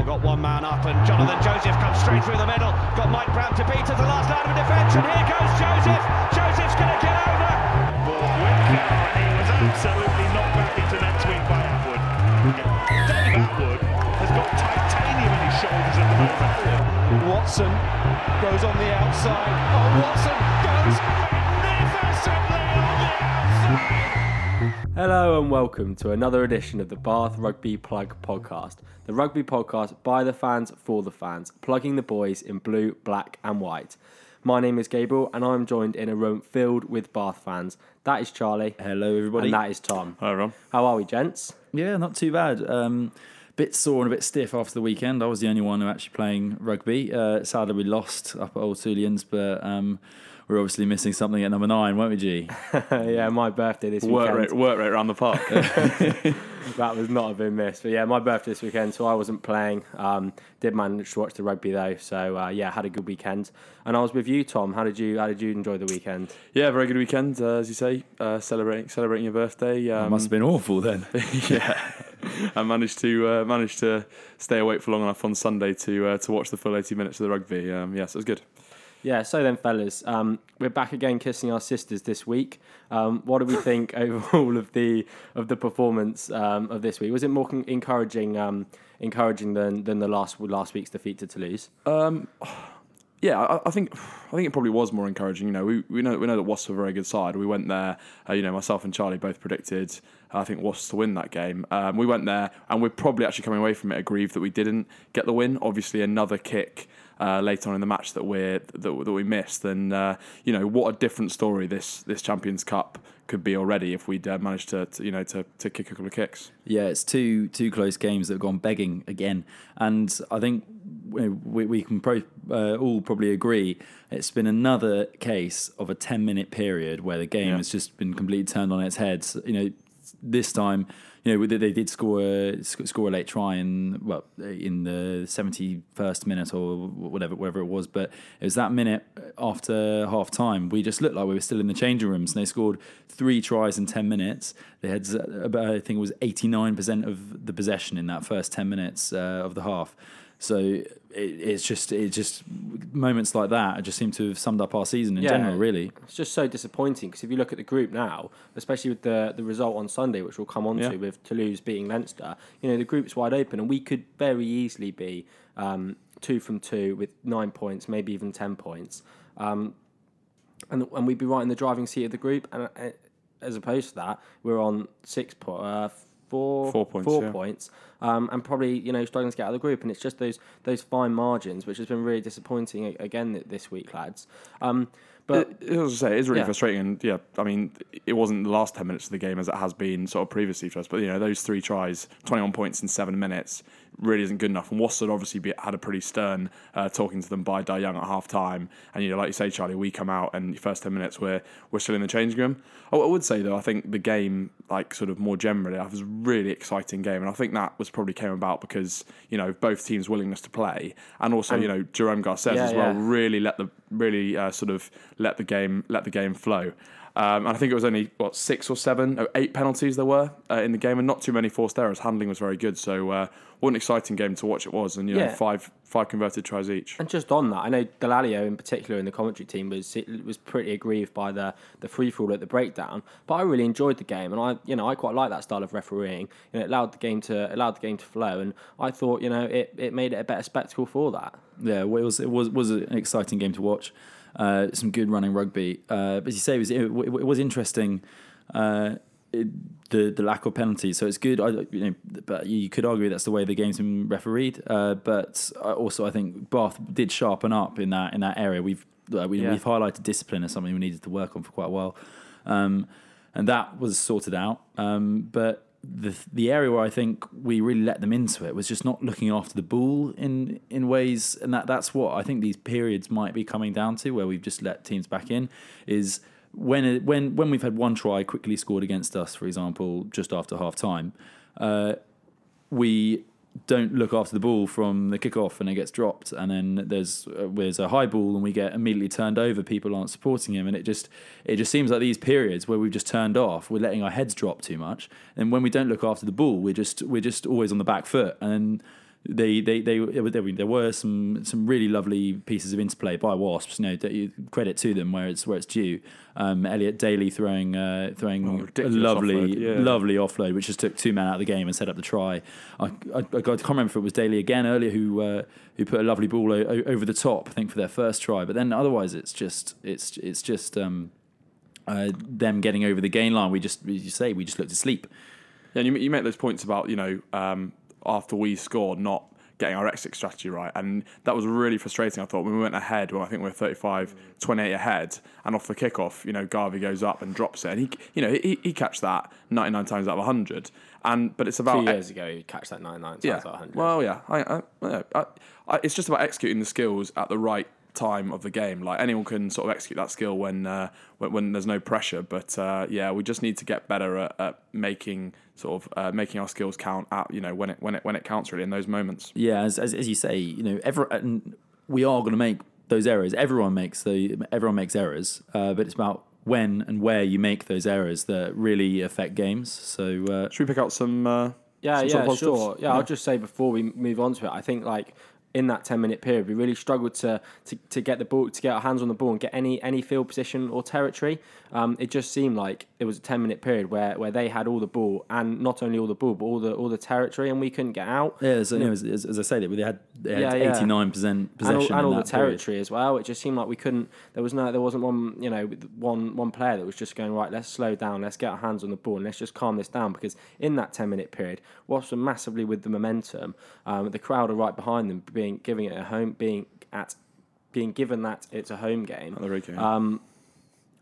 Gabriel got one man up, and Jonathan Joseph comes straight through the middle. Got Mike Brown to beat at the last line of defence, and here goes Joseph. Joseph's going to get over. Ball and he was absolutely knocked back into net swing by Atwood. Dave Atwood has got titanium in his shoulders at the moment. Watson goes on the outside. Oh, Watson goes magnificently on the outside. Hello and welcome to another edition of the Bath Rugby Plug podcast, the rugby podcast by the fans for the fans, plugging the boys in blue, black, and white. My name is Gabriel, and I'm joined in a room filled with Bath fans. That is Charlie. Hello, everybody. And that is Tom. Hi, Ron. How are we, gents? Yeah, not too bad. Um, bit sore and a bit stiff after the weekend. I was the only one who actually playing rugby. Uh, sadly, we lost up at Old Sulians, but um, we're obviously missing something at number nine, weren't we, G? yeah, my birthday this Work weekend. rate, work rate around the park. That was not a big miss. But yeah, my birthday this weekend, so I wasn't playing. Um, did manage to watch the rugby though, so uh, yeah, had a good weekend. And I was with you, Tom. How did you How did you enjoy the weekend? yeah, very good weekend, uh, as you say, uh, celebrating celebrating your birthday. It Um, must have been awful then. yeah, I managed to uh, managed to stay awake for long enough on Sunday to uh, to watch the full eighty minutes of the rugby. Um, yes, it was good. Yeah, so then, fellas, um, we're back again kissing our sisters this week. Um, what do we think overall of the of the performance um, of this week? Was it more con- encouraging um, encouraging than than the last last week's defeat to Toulouse? Yeah, I, I think I think it probably was more encouraging. You know, we, we know we know that Wasps are a very good side. We went there. Uh, you know, myself and Charlie both predicted. I think Wasps to win that game. Um, we went there, and we're probably actually coming away from it aggrieved that we didn't get the win. Obviously, another kick uh, later on in the match that we that, that we missed. And uh, you know, what a different story this this Champions Cup could be already if we'd uh, managed to, to you know to, to kick a couple of kicks. Yeah, it's two two close games that have gone begging again, and I think we, we can pro, uh, all probably agree it's been another case of a ten minute period where the game Yeah. has just been completely turned on its head. So, you know, this time, you know, they, did score a, score a late try in well in the seventy first minute or whatever whatever it was, but it was that minute after half time we just looked like we were still in the changing rooms, and they scored three tries in ten minutes. They had about I think it was eighty nine percent of the possession in that first ten minutes uh, of the half. So it, it's just it's just moments like that just seem to have summed up our season in Yeah. general. Really, It's just so disappointing because if you look at the group now, especially with the the result on Sunday, which we'll come on to with Toulouse beating Leinster, you know the group's wide open, and we could very easily be um, two from two with nine points, maybe even ten points, um, and and we'd be right in the driving seat of the group. And uh, as opposed to that, we're on six po- uh, four Four points, four yeah. points, um, and probably you know struggling to get out of the group. And it's just those those fine margins, which has been really disappointing again this week, lads. Um, but It, as I say, it is really Yeah. frustrating. And yeah, I mean, it wasn't the last 10 minutes of the game as it has been sort of previously for us. But, you know, those three tries, 21 points in seven minutes, really isn't good enough. And had obviously be, had a pretty stern uh, talking to them by Dai Young at half time. And, you know, like you say, Charlie, we come out and the first 10 minutes we're, we're still in the changing room. I, I would say, though, I think the game, like sort of more generally, it was a really exciting game. And I think that was probably came about because, you know, both teams' willingness to play. And also, you know, Jerome Garces Yeah, as well yeah. really let the really uh, sort of let the game let the game flow. Um, and I think it was only what six or seven, or eight penalties there were uh, in the game, and not too many forced errors. Handling was very good, so uh, what an exciting game to watch it was, and you know Yeah. five five converted tries each. And just on that, I know Dallaglio in particular in the commentary team was was pretty aggrieved by the the free fall at the breakdown. But I really enjoyed the game, and I you know I quite like that style of refereeing. You know, it allowed the game to allowed the game to flow, and I thought you know it, it made it a better spectacle for that. Yeah, well, it was it was was an exciting game to watch. Uh, some good running rugby. Uh, as you say, it was, it, it was interesting. Uh, it, the the lack of penalties, so it's good. I, you know, but you could argue that's the way the game's been refereed. Uh, but I- also, I think Bath did sharpen up in that in that area. We've uh, we, Yeah. we've highlighted discipline as something we needed to work on for quite a while, um, and that was sorted out. Um, but the the area where I think we really let them into it was just not looking after the ball in in ways, and that that's what I think these periods might be coming down to, where we've just let teams back in, is when when when we've had one try quickly scored against us, for example, just after half time, uh, we don't look after the ball from the kickoff and it gets dropped. And then there's uh, there's a high ball and we get immediately turned over. People aren't supporting him. And it just it just seems like these periods where we've just turned off we're letting our heads drop too much. And when we don't look after the ball we're just we're just always on the back foot. And they, they, they, there were- some some really lovely pieces of interplay by Wasps. You know, credit to them where it's where it's due. Um, Elliot Daly throwing uh, throwing Oh, a lovely offload, yeah. lovely offload, which just took two men out of the game and set up the try. I, I, I can't remember if it was Daly again earlier who uh, who put a lovely ball o- o- over the top. I think for their first try, but then otherwise it's just it's it's just um, uh, them getting over the gain line. We just as you say we just looked asleep. Yeah, and you, you make those points about you know um, after we scored not getting our exit strategy right, and that was really frustrating. I thought when we went ahead, when I think we were 35, 28 ahead, and off the kickoff, you know Garvey goes up and drops it, and he you know he, he catch that 99 times out of 100, and but it's about Two years ago, you catch that 99 times yeah. out of 100. Well, yeah. I, I, I, I, I, it's just about executing the skills at the right time of the game. Like anyone can sort of execute that skill when uh, when, when there's no pressure. But uh, yeah, we just need to get better at, at making sort of uh, making our skills count out. You know, when it when it when it counts really in those moments. Yeah, as, as, as you say, you know, every, and we are going to make those errors. Everyone makes the everyone makes errors, uh, but it's about when and where you make those errors that really affect games. So uh, Should we pick out some? Uh, Yeah, some yeah, sort of positives? sure. Yeah, I'll just say before we move on to it, I think like in that ten minute period, we really struggled to, to, to get the ball, to get our hands on the ball and get any any field position or territory. Um, it just seemed like it was a ten minute period where, where they had all the ball and not only all the ball but all the all the territory, and we couldn't get out. yeah, so, you know, as, as, I say, that they had they had Yeah, yeah. eighty nine percent and all, possession and all the that period. territory as well. It just seemed like we couldn't. There was no. There wasn't one. You know, one one player that was just going right. Let's slow down. Let's get our hands on the ball and let's just calm this down because in that ten minute period, Wasps were massively with the momentum. Um, the crowd are right behind them, being giving it a home, being at, being given that it's a home game. We go. Um,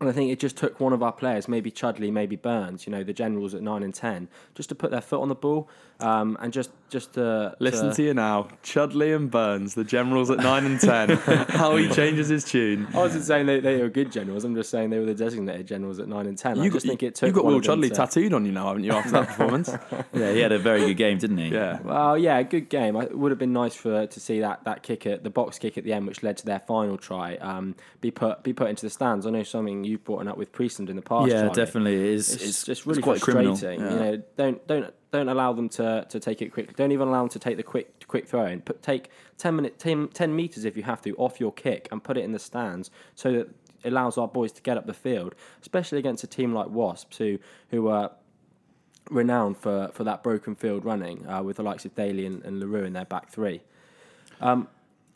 and I think it just took one of our players, maybe Chudley, maybe Burns, you know, the generals at nine and ten, just to put their foot on the ball um, and just just to Listen to you now, Chudley and Burns, the generals at nine and ten. how he changes his tune. I wasn't saying they, they were good generals. I'm just saying they were the designated generals at nine and ten. I You just think it took. you got Will Chudley to- tattooed on you now, haven't you? After that performance, Yeah, he had a very good game, didn't he? yeah. Well, yeah, good game. I- It would have been nice for to see that that kick at the box kick at the end, which led to their final try, um, be put be put into the stands. I know something you've brought up with Priestland in the past. yeah, Charlie. definitely. It is, It's, it's, just really quite frustrating. criminal. You know, don't don't don't allow them to, to take it quickly. Don't even allow them to take the quick quick throw in. Put take 10 minute 10, 10 meters if you have to off your kick and put it in the stands so that it allows our boys to get up the field, especially against a team like Wasps who who are renowned for, for that broken field running uh, with the likes of Daly and, and Le Roux in their back three. Um,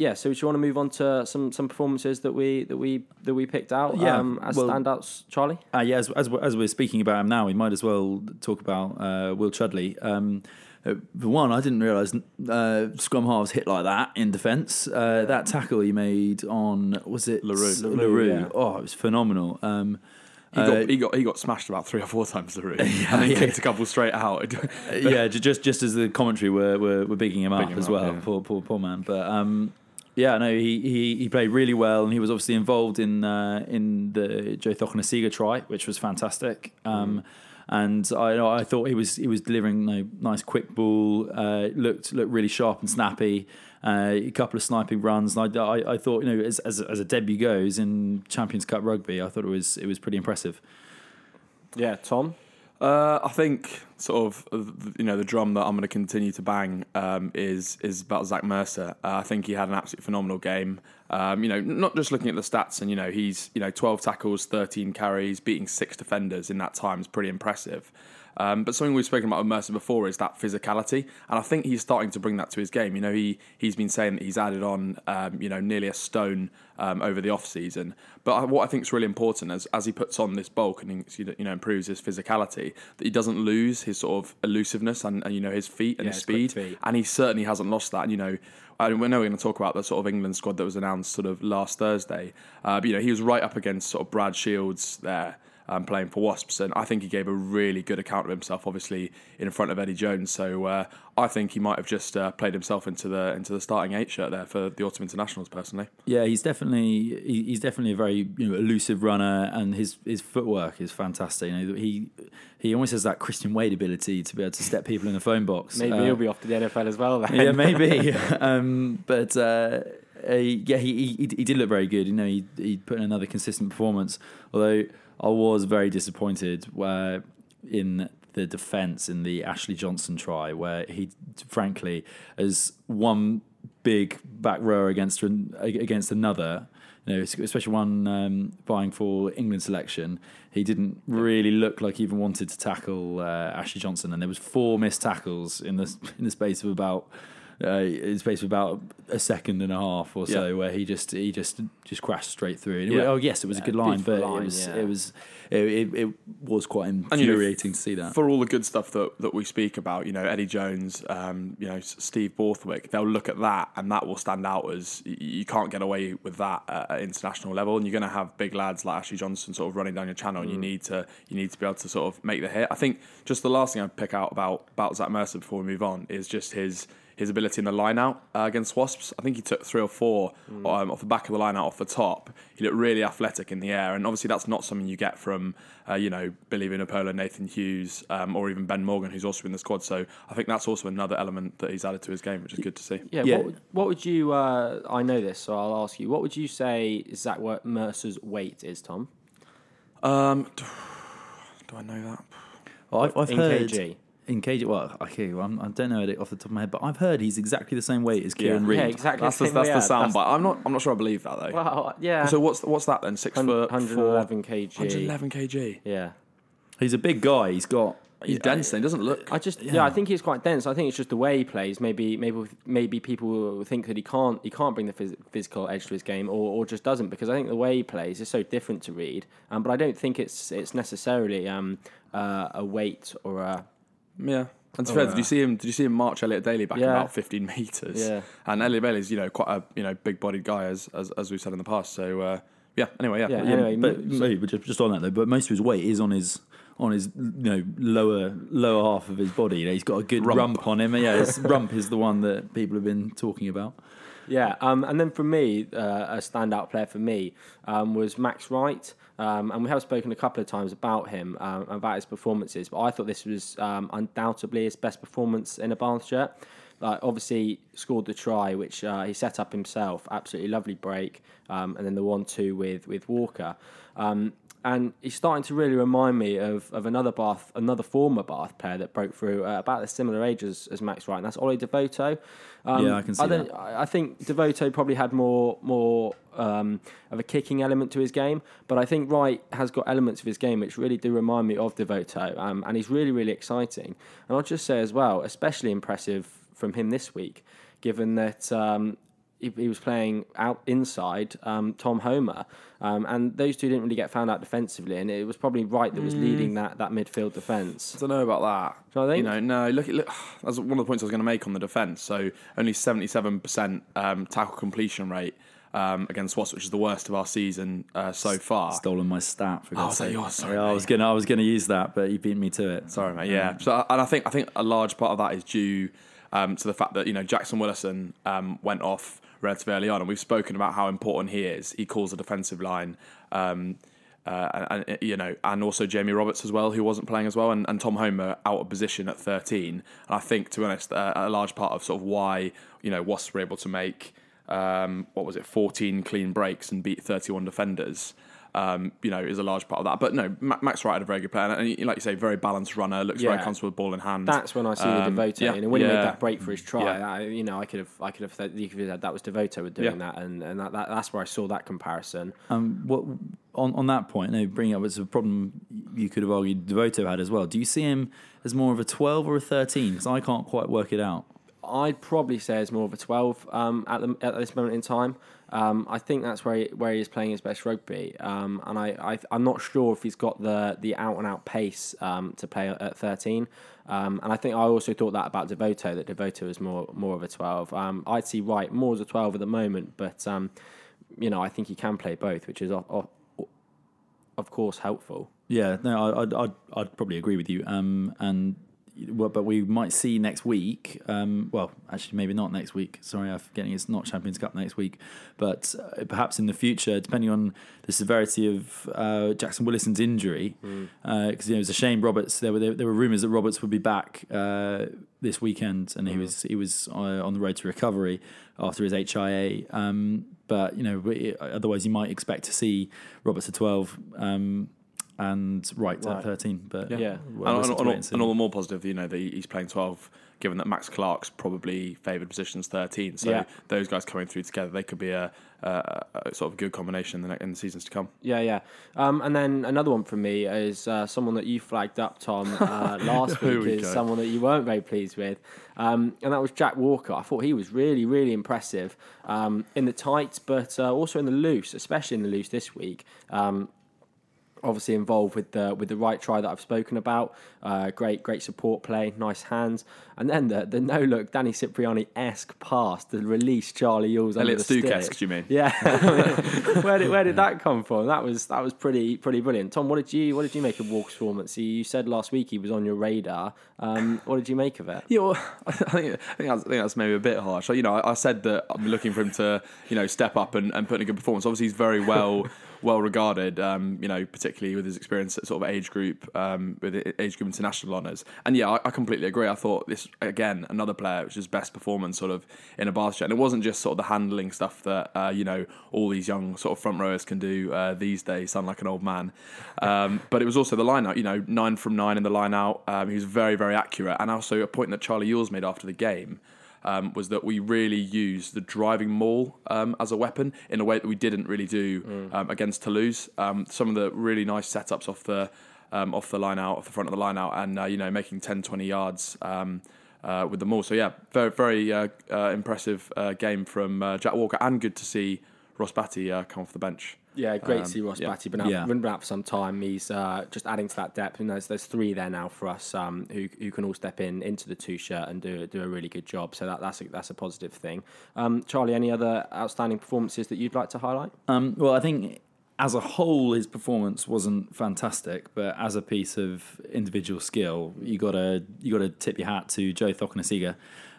yeah, so do you want to move on to some, some performances that we that we that we picked out Yeah, um, as well- standouts, Charlie? Uh, yeah, as, as, we're- as we're speaking about him now, we might as well talk about uh, Will Chudley. Um, uh, for one, I didn't realise uh, scrum halves hit like that in defence. Uh, that tackle he made on was it Le Roux. LaRue. Le Roux, yeah. Oh, it was phenomenal. Um, He uh, got, he got he got smashed about three or four times the route, and then yeah. kicked a couple straight out. yeah, just just as the commentary were were, were bigging him up Bigging him as up, well. yeah. Poor poor poor man. But um, yeah, no, he, he he played really well, and he was obviously involved in uh, in the Joe Cokanasiga try, which was fantastic. Um, And I I thought he was he was delivering you know, nice quick ball, uh, looked looked really sharp and snappy. Uh, a couple of sniping runs. And I, I, I thought you know as, as as a debut goes in Champions Cup rugby, I thought it was it was pretty impressive. Yeah, Tom. Uh, I think sort of uh, you know the drum that I'm going to continue to bang um, is is about Zach Mercer. Uh, I think he had an absolutely phenomenal game. Um, you know, not just looking at the stats and you know he's you know 12 tackles, 13 carries, beating six defenders in that time is pretty impressive. Um, but something we've spoken about with Mercer before is that physicality, and I think he's starting to bring that to his game. You know, he he's been saying that he's added on, um, you know, nearly a stone um, over the off season. But I- what I think is really important as as he puts on this bulk and he, you know improves his physicality, that he doesn't lose his sort of elusiveness and, and you know his feet and Yeah, his speed, feet. and he certainly hasn't lost that. And you know. I know we're going to talk about the sort of England squad that was announced sort of last Thursday. Uh, but you know, he was right up against sort of Brad Shields there, um, playing for Wasps, and I think he gave a really good account of himself, obviously in front of Eddie Jones. So uh, I think he might have just uh, played himself into the into the starting eight shirt there for the autumn internationals. Personally, Yeah, he's definitely he's definitely a very you know elusive runner, and his his footwork is fantastic. You know, he he almost has that Christian Wade ability to be able to step people in the phone box. Maybe Uh, he'll be off to the NFL as well. Then. yeah, maybe. um, but uh, uh, yeah, he, he he did look very good. You know, he he put in another consistent performance. Although I was very disappointed where in the defence in the Ashley Johnson try, where he, frankly, as one big back rower against against another. You know, especially one um, vying for England selection, he didn't really look like he even wanted to tackle uh, Ashley Johnson, and there was four missed tackles in the in the space of about uh, in the space of about a second and a half or so, Yeah. where he just he just just crashed straight through. And it- Yeah. Oh yes, it was a good line, but line, it was yeah. it was it, it, it was quite you know, infuriating to see that. For all the good stuff that, that we speak about, you know, Eddie Jones, um, you know, Steve Borthwick, they'll look at that and that will stand out as you can't get away with that at, at international level. And you're going to have big lads like Ashley Johnson sort of running down your channel, and you need to you need to be able to sort of make the hit. I think just the last thing I'd pick out about about Zach Mercer before we move on is just his his ability in the line out uh, against Wasps. I think he took three or four um, off the back of the line out off the top. He looked really athletic in the air, and obviously that's not something you get from uh, you know Billy Vunipola, Nathan Hughes, um, or even Ben Morgan, who's also in the squad. So I think that's also another element that he's added to his game, which is good to see. Yeah, Yeah. What, would- what would you? Uh, I know this, so I'll ask you. What would you say Zach Wer- Mercer's weight is, Tom? Um, do I know that? Well, I've, I've In heard kg. In kg. Well, okay, well, I'm, I don't know it off the top of my head, but I've heard he's exactly the same weight as Kieran Yeah. Read. Yeah, exactly. That's the, same that's the sound that's- bite. I'm not I'm not sure I believe that though. Well, yeah. So what's what's that then? Six foot 111 kg. 111 kg. Yeah. He's a big guy. He's got. He's dense. Then He doesn't look. I just yeah. I think he's quite dense. I think it's just the way he plays. Maybe maybe maybe people will think that he can't he can't bring the phys- physical edge to his game, or, or just doesn't because I think the way he plays is so different to Read. Um, but I don't think it's it's necessarily um uh, a weight or a Yeah. And to be fair, did you see him? Did you see him march Elliot Daly back Yeah. about 15 meters? Yeah. And Elliot Daly's you know quite a you know big-bodied guy as as, as we've said in the past. So uh, yeah. Anyway, yeah. Yeah, Yeah. anyway, but, mo- maybe, but just, just on that though, but most of his weight is on his on his you know lower lower half of his body. You know, he's got a good Rump. rump, on him. Yeah, his rump is the one that people have been talking about. Yeah, um, and then for me, uh, a standout player for me um, was Max Wright. Um, and we have spoken a couple of times about him, um, about his performances, but I thought this was um, undoubtedly his best performance in a Bath shirt. Obviously, scored the try, which uh, he set up himself. Absolutely lovely break. Um, and then the 1 2 with, with Walker. Um, and he's starting to really remind me of, of another Bath, another former Bath player that broke through uh, about a similar age as, as Max Wright, and that's Ollie Devoto. Um, Yeah, I can see don't- that. I I think Devoto probably had more more um, of a kicking element to his game, but I think Wright has got elements of his game which really do remind me of Devoto, um, and he's really really exciting. And I'll just say as well, especially impressive from him this week, given that. Um, he, he was playing out inside um, Tom Homer, um, and those two didn't really get found out defensively, and it was probably Wright that was leading that, that midfield defence. I don't know about that. Do you I You think? know, no. Look, look. That's one of the points I was going to make on the defence. So only seventy-seven percent um, tackle completion rate um, against Wasps, which is the worst of our season uh, so far. Stolen my stat. For Oh, is that yours? Sorry, Yeah, I was gonna I was gonna use that, but you beat me to it. Sorry, mate. Yeah. So, and I think I think a large part of that is due um, to the fact that you know Jackson Willison um, went off relatively early on, and we've spoken about how important he is. He calls the defensive line. Um, uh, and, and you know, and also Jamie Roberts as well, who wasn't playing as well, and, and Tom Homer out of position at 13. And I think, to be honest, uh, a large part of sort of why you know Wasps were able to make um, what was it, 14 clean breaks and beat 31 defenders. Um, you know, is a large part of that. But no, Max Wright had a very good player, and he- like you say, very balanced runner. Looks very Yeah. comfortable with ball in hand. That's when I see Um, the Devoto, yeah, and when he made that break for his try, Yeah. that, you know, I could have, I could have, said, you could have said that was Devoto with doing Yeah. that, and and that, that, that's where I saw that comparison. Um, what on on that point? No, bringing up it's a problem you could have argued Devoto had as well. Do you see him as more of a twelve or a thirteen? Because I can't quite work it out. I'd probably say it's more of a twelve um, at the, at this moment in time. Um, I think that's where he, where he is playing his best rugby, um, and I, I I'm not sure if he's got the the out and out pace um, to play at thirteen. Um, and I think I also thought that about Devoto that Devoto is more more of a twelve. Um, I'd see Wright more as a twelve at the moment, but um, you know I think he can play both, which is of, course helpful. Yeah, no, I- I'd, I'd, I'd probably agree with you. And well, but we might see next week. Um, well, actually, maybe not next week. Sorry, I'm forgetting it's not Champions Cup next week, but uh, perhaps in the future, depending on the severity of uh, Jackson Willison's injury, because you know it was a shame. Roberts. There were there, there were rumours that Roberts would be back uh, this weekend, and he was he was uh, on the road to recovery after his HIA. Um, but you know, we- otherwise you might expect to see Roberts at twelve. Um, and Wright Right. at 13. But Yeah. we'll and, and, and, all, and all the more positive, you know, that he's playing 12, given that Max Clark's probably favoured positions 13. So Yeah. those guys coming through together, they could be a, a, a sort of good combination in the, in the seasons to come. Yeah, yeah. Um, and then another one from me is uh, someone that you flagged up, Tom, uh, last week we is go. someone that you weren't very pleased with. Um, and that was Jack Walker. I thought he was really, really impressive um, in the tight, but uh, also in the loose, especially in the loose this week. Um, obviously involved with the with the right try that I've spoken about. Uh, great, great support play, nice hands, and then the the no look Danny Cipriani esque pass to release Charlie Ewels under Elliot the stick. Stooke-esque, you mean? Yeah, where did where did that come from? That was that was pretty pretty brilliant. Tom, what did you what did you make of Walker's performance? You you said last week he was on your radar. Um, what did you make of it? Yeah, well, I think I think that's, I think that's maybe a bit harsh. You know, I, I said that I'm looking for him to you know step up and, and put in a good performance. Obviously, he's very well well regarded. Um, you know, particularly with his experience at sort of age group um, with age group international honours. And yeah, I, I completely agree. I thought this again another player which is best performance sort of in a Barca. And it wasn't just sort of the handling stuff that uh, you know all these young sort of front rowers can do uh, these days. Sound like an old man. Um, but it was also the line out. You know, nine from nine in the line out. Um, he was very very accurate. And also a point that Charlie Ewels made after the game. Um, was that we really used the driving maul um, as a weapon in a way that we didn't really do um, against Toulouse. Um, some of the really nice setups off the um, off the line out, off the front of the line out, and uh, you know making 10, 20 yards um, uh, with the maul. So yeah, very very uh, uh, impressive uh, game from uh, Jack Walker, and good to see Ross Batty uh, come off the bench. Yeah, great Um, to see Ross yeah. Batty. Been out, Yeah. been out for some time. He's uh, just adding to that depth. And there's there's three there now for us um, who who can all step in into the two shirt and do do a really good job. So that that's a, that's a positive thing. Um, Charlie, any other outstanding performances that you'd like to highlight? Um, well, I think as a whole, his performance wasn't fantastic, but as a piece of individual skill, you gotta you gotta tip your hat to Joe Cokanasiga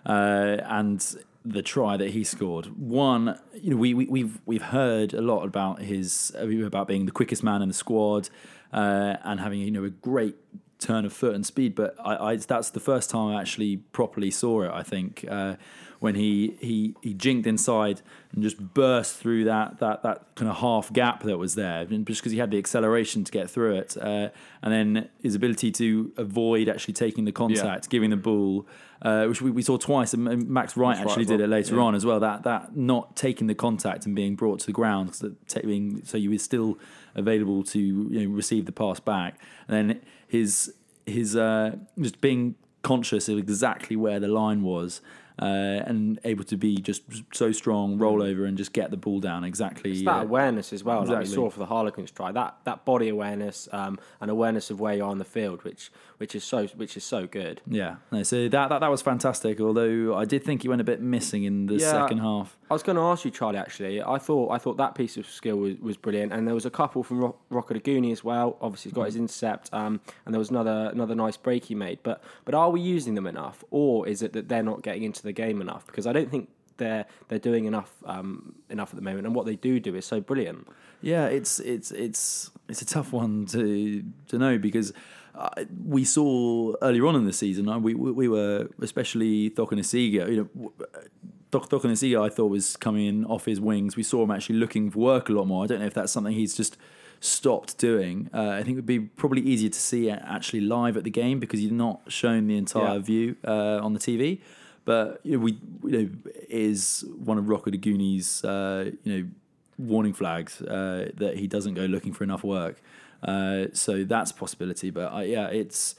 uh, and the try that he scored. One, you know, we, we we've we've heard a lot about his about being the quickest man in the squad uh, and having you know a great turn of foot and speed, but I, I that's the first time I actually properly saw it. I think uh, when he he he jinked inside and just burst through that that that kind of half gap that was there, and just because he had the acceleration to get through it, uh, and then his ability to avoid actually taking the contact, giving the ball. Uh, which we, we saw twice, and Max Wright actually did well, it later yeah. on as well. That that not taking the contact and being brought to the ground, so, that taking, so you were still available to you know, receive the pass back. And then his his uh, just being conscious of exactly where the line was. Uh, and able to be just so strong, roll over, and just get the ball down exactly. It's that uh, awareness as well, like we saw for the Harlequins try. That that body awareness um, and awareness of where you are on the field, which which is so which is so good. Yeah, no, so that, that that was fantastic. Although I did think he went a bit missing in the Yeah. second half. I was going to ask you, Charlie. Actually, I thought I thought that piece of skill was, was brilliant, and there was a couple from Ro- Rokoduguni as well. Obviously, he's got his intercept, um, and there was another another nice break he made. But but are we using them enough, or is it that they're not getting into the game enough? Because I don't think they're they're doing enough um, enough at the moment, and what they do do is so brilliant. Yeah, it's it's it's it's a tough one to to know because uh, we saw earlier on in the season uh, we we, we were especially Cokanasiga, you know. Thok- Cokanasiga, I thought was coming in off his wings. We saw him actually looking for work a lot more. I don't know if that's something he's just stopped doing. Uh, I think it would be probably easier to see it actually live at the game because you're not shown the entire Yeah. view uh, on the TV. But you know, we you know is one of Rokoduguni's uh, you know warning flags uh, that he doesn't go looking for enough work. Uh, so that's a possibility. But uh, yeah, it's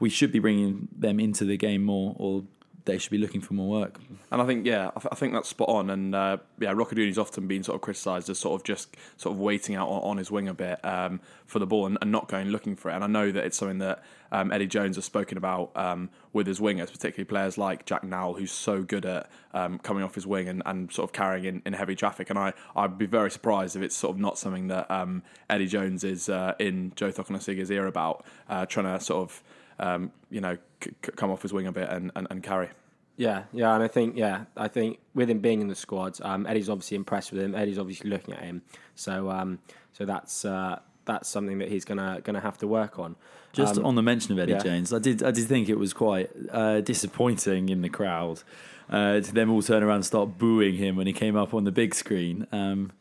we should be bringing them into the game more, or they should be looking for more work. And I think, yeah, I, th- I think that's spot on. And uh, yeah, Rokoduguni's often been sort of criticised as sort of just sort of waiting out on, on his wing a bit um, for the ball and, and not going looking for it. And I know that it's something that um, Eddie Jones has spoken about um, with his wingers, particularly players like Jack Nowell, who's so good at um, coming off his wing and, and sort of carrying in, in heavy traffic. And I, I'd be very surprised if it's sort of not something that um, Eddie Jones is uh, in Joe Cokanasiga's ear about, uh, trying to sort of, um, you know, c- c- come off his wing a bit and, and, and carry. Yeah, yeah, and I think yeah, I think with him being in the squad, um, Eddie's obviously impressed with him. Eddie's obviously looking at him, so um, so that's uh, that's something that he's gonna gonna have to work on. Just Um, on the mention of Eddie yeah. Jones, I did I did think it was quite uh, disappointing in the crowd uh, to them all turn around and start booing him when he came up on the big screen. Um,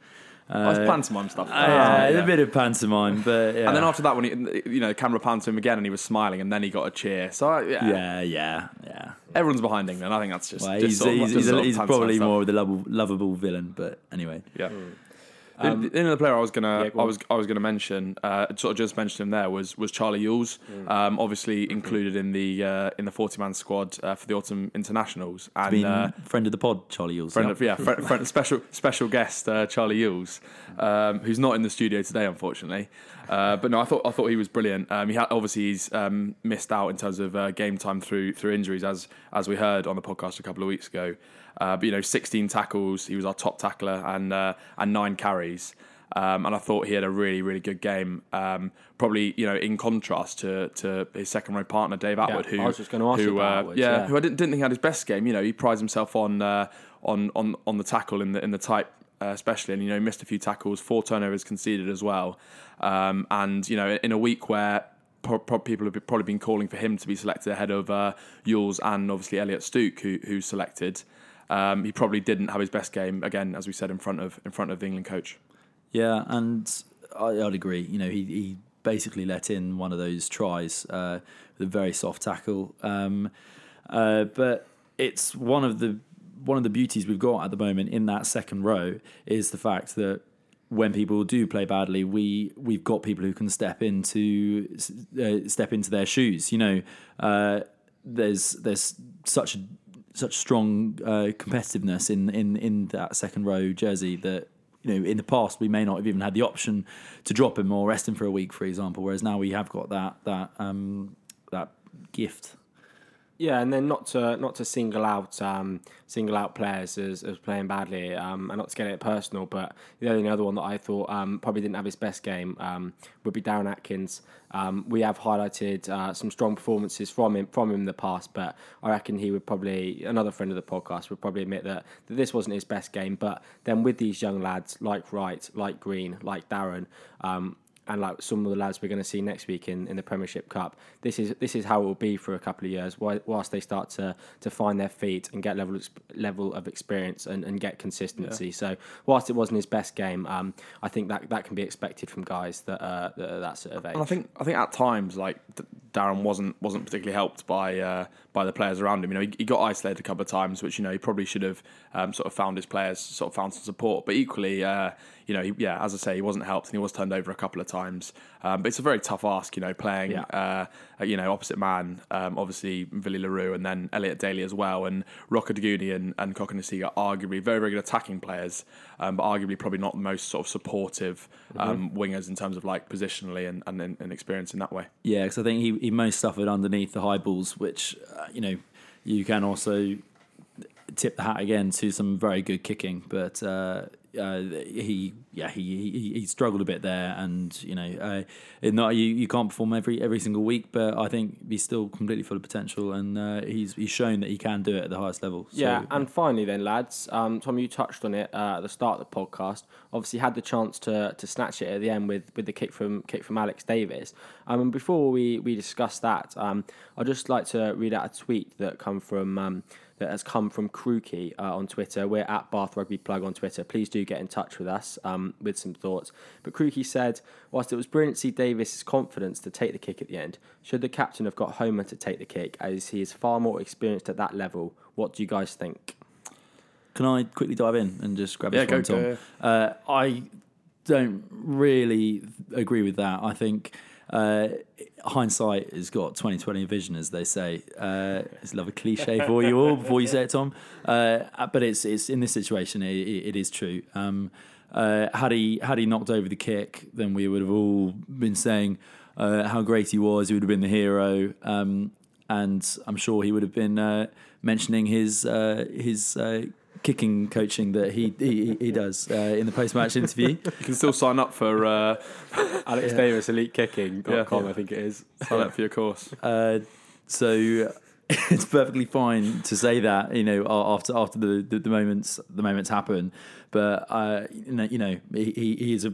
Oh, it's pantomime stuff. Uh, yeah, yeah. a bit of pantomime, but yeah. And then after that, when he, you know, the camera panned to him again, and he was smiling, and then he got a cheer. So yeah, yeah, yeah, yeah. everyone's behind England. I think that's just, Well, just he's sort of- he's, just he's, sort of he's probably more of the lovable, lovable villain, but anyway. Yeah. Mm. The, the only other player I was gonna, Yeah, go I was, I was gonna mention, uh, sort of just mentioned him there was was Charlie Ewels, Mm. um, obviously included in the uh, in the forty man squad uh, for the autumn internationals, and Been uh, friend of the pod, Charlie Ewels. friend yeah. of yeah, friend, friend, special special guest uh, Charlie Ewels, um, who's not in the studio today, unfortunately. Uh, but no, I thought I thought he was brilliant. Um, he had, obviously he's um, missed out in terms of uh, game time through through injuries, as as we heard on the podcast a couple of weeks ago. Uh, but you know, 16 tackles, he was our top tackler, and uh, and nine carries. Um, and I thought he had a really, really good game. Um, probably, you know, in contrast to, to his second row partner Dave Atwood, who I was just gonna ask who, you about uh, Atwood, yeah, yeah. who I didn't, didn't think had his best game. You know, he prides himself on uh, on on on the tackle in the in the type. Uh, especially, and you know, missed a few tackles, four turnovers conceded as well, um, and you know, in a week where pro- pro- people have probably been calling for him to be selected ahead of uh, Ewels and obviously Elliot Stooke, who who's selected, um, he probably didn't have his best game again, as we said in front of in front of the England coach. Yeah, and I, I'd agree. You know, he, he basically let in one of those tries uh, with a very soft tackle. Um, uh, but it's one of the one of the beauties we've got at the moment in that second row is the fact that when people do play badly, we we've got people who can step into uh, step into their shoes. You know, uh, there's there's such such strong uh, competitiveness in, in in that second row jersey that you know in the past we may not have even had the option to drop him or rest him for a week, for example. Whereas now we have got that that um, that gift. Yeah, and then not to not to single out um, single out players as, as playing badly, um, and not to get it personal, but the only other one that I thought um, probably didn't have his best game um, would be Darren Atkins. Um, we have highlighted uh, some strong performances from him from him in the past, but I reckon he would probably another friend of the podcast would probably admit that, that this wasn't his best game. But then with these young lads like Wright, like Green, like Darren. And like some of the lads we're going to see next week in, in the Premiership Cup, this is this is how it will be for a couple of years whilst they start to to find their feet and get level level of experience and, and get consistency. So whilst it wasn't his best game, um, I think that that can be expected from guys that uh, that that sort of age. And I think I think at times like Darren wasn't wasn't particularly helped by uh, by the players around him. You know, he, he got isolated a couple of times, which you know he probably should have um, sort of found his players, sort of found some support. But equally, uh, you know, he, yeah, as I say, he wasn't helped and he was turned over a couple of times. Um, but it's a very tough ask, you know, playing Yeah. uh, you know opposite man, um, obviously Willie Le Roux and then Elliot Daly as well, and Rokoduguni and and Cokanasiga are arguably very very good attacking players, um, but arguably probably not the most sort of supportive um, wingers in terms of like positionally and, and, and experience in that way. Yeah, because I think he, he most suffered underneath the high balls, which uh, you know you can also tip the hat again to some very good kicking, but uh, uh, he yeah he, he he struggled a bit there, and you know uh, not you, you can't perform every every single week, but I think he's still completely full of potential, and uh, he's he's shown that he can do it at the highest level. So, Yeah, and finally, then, lads, um, Tom, you touched on it uh, at the start of the podcast. Obviously, had the chance to to snatch it at the end with, with the kick from kick from Alex Davies. Um, and before we we discuss that, um, I'd just like to read out a tweet that come from um, that has come from Krookie uh, on Twitter. We're at Bath Rugby Plug on Twitter. Please do get in touch with us um, with some thoughts. But Krookie said, whilst it was brilliant to see Davies's confidence to take the kick at the end, should the captain have got Homer to take the kick, as he is far more experienced at that level? What do you guys think? Can I quickly dive in and just grab Yeah, this one, go, Tom? go, Uh, I don't really agree with that. I think uh, hindsight has got 2020 vision, as they say. Uh, it's a cliche for you all before you say it, Tom. Uh, but it's it's in this situation, it, it, is true. Um, uh, had he had he knocked over the kick, then we would have all been saying uh, how great he was. He would have been the hero. Um, and I'm sure he would have been uh, mentioning his his kicking coaching that he he, he does uh, in the post match interview. You can still sign up for uh, Alex Davies, eliteKicking.com, Yeah. I think it is. sign up for your course. Uh, so it's perfectly fine to say that you know after after the, the, the moments the moments happen, but uh, you know, he, he is a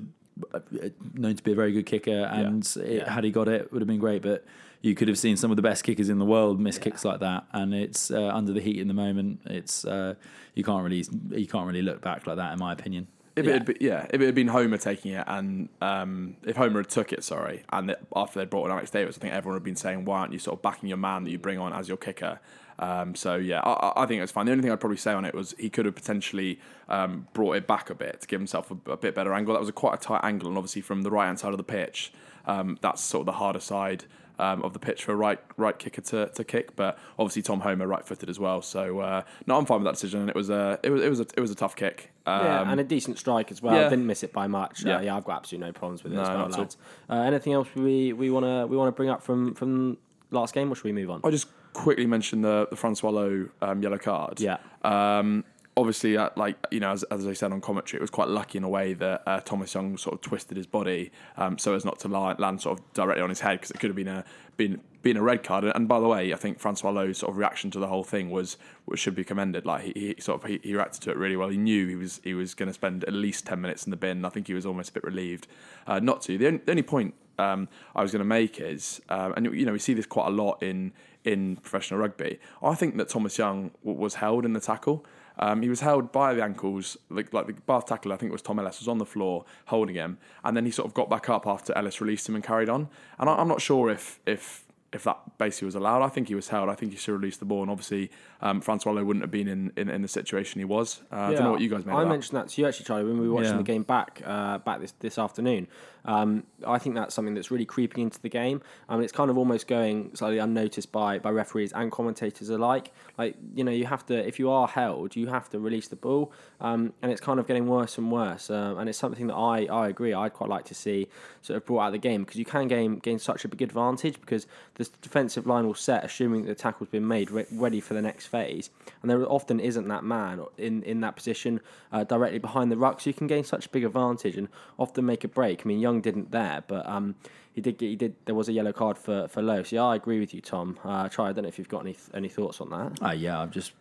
known to be a very good kicker, and it, Yeah. had he got it, it would have been great. But you could have seen some of the best kickers in the world miss kicks like that, and it's uh, under the heat in the moment. It's uh, you can't really you can't really look back like that, in my opinion. if Yeah. it had been, yeah, if it had been Homer taking it, and um, if Homer had took it, sorry, and it, after they'd brought in Alex Davies, I think everyone had been saying, "Why aren't you sort of backing your man that you bring on as your kicker?" Um, so yeah, I, I- I think it was fine. The only thing I'd probably say on it was he could have potentially um, brought it back a bit to give himself a, a bit better angle. That was a quite a tight angle, and obviously from the right hand side of the pitch, um, that's sort of the harder side. Um, of the pitch for a right right kicker to, to kick, but obviously Tom Homer right footed as well. So uh, no, I'm fine with that decision. And it was a it was it was a it was a tough kick. Um, Yeah, and a decent strike as well. yeah. Didn't miss it by much. Yeah, Yeah. uh, yeah I've got absolutely no problems with it No, as well, not at all. lads. Uh, anything else we we want to we want to bring up from from last game, or should we move on? I'll just quickly mention the the Francois Louw um, yellow card. Yeah. Um, obviously, uh, like you know, as, as I said on commentary, it was quite lucky in a way that uh, Thomas Young sort of twisted his body um, so as not to lie, land sort of directly on his head because it could have been a been been a red card. And by the way, I think Francois Louw's sort of reaction to the whole thing was should be commended. Like he, he sort of he, he reacted to it really well. He knew he was he was going to spend at least ten minutes in the bin. I think he was almost a bit relieved uh, not to. The only, the only point um, I was going to make is, um, and you know, we see this quite a lot in in professional rugby. I think that Thomas Young w- was held in the tackle. Um, he was held by the ankles, like, like the Bath tackle. I think it was Tom Ellis was on the floor holding him, and then he sort of got back up after Ellis released him and carried on. And I, I'm not sure if if if that basically was allowed. I think he was held. I think he should release the ball, and obviously um, Francois Louw wouldn't have been in, in, in the situation he was. Uh, I don't know what you guys made. I of that. mentioned that to you actually, Charlie, when we were watching Yeah. the game back uh, back this this afternoon. Um, I think that's something that's really creeping into the game. I mean, it's kind of almost going slightly unnoticed by by referees and commentators alike. Like you know, you have to if you are held, you have to release the ball, um, and it's kind of getting worse and worse. Um, and it's something that I I agree. I'd quite like to see sort of brought out of the game because you can gain gain such a big advantage because the defensive line will set assuming the tackle's been made re- ready for the next phase, and there often isn't that man in in that position uh, directly behind the ruck, so you can gain such a big advantage and often make a break. I mean, Young didn't there, but um, he did. Get, he did. There was a yellow card for for Louw. So yeah, I agree with you, Tom. Uh, try. I don't know if you've got any any thoughts on that. Uh, yeah, I'm just.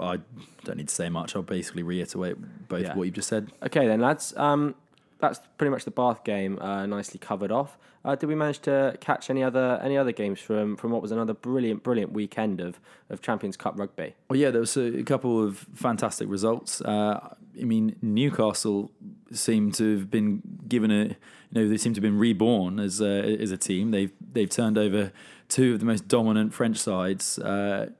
I don't need to say much. I'll basically reiterate both Yeah. what you've just said. Okay then, lads. Um, that's pretty much the Bath game uh, nicely covered off. Uh, did we manage to catch any other any other games from from what was another brilliant brilliant weekend of of Champions Cup rugby? Well, yeah, there was a, a couple of fantastic results. Uh, I mean, Newcastle seem to have been given a, you know, they seem to have been reborn as a, as a team. They've they've turned over two of the most dominant French sides. Uh,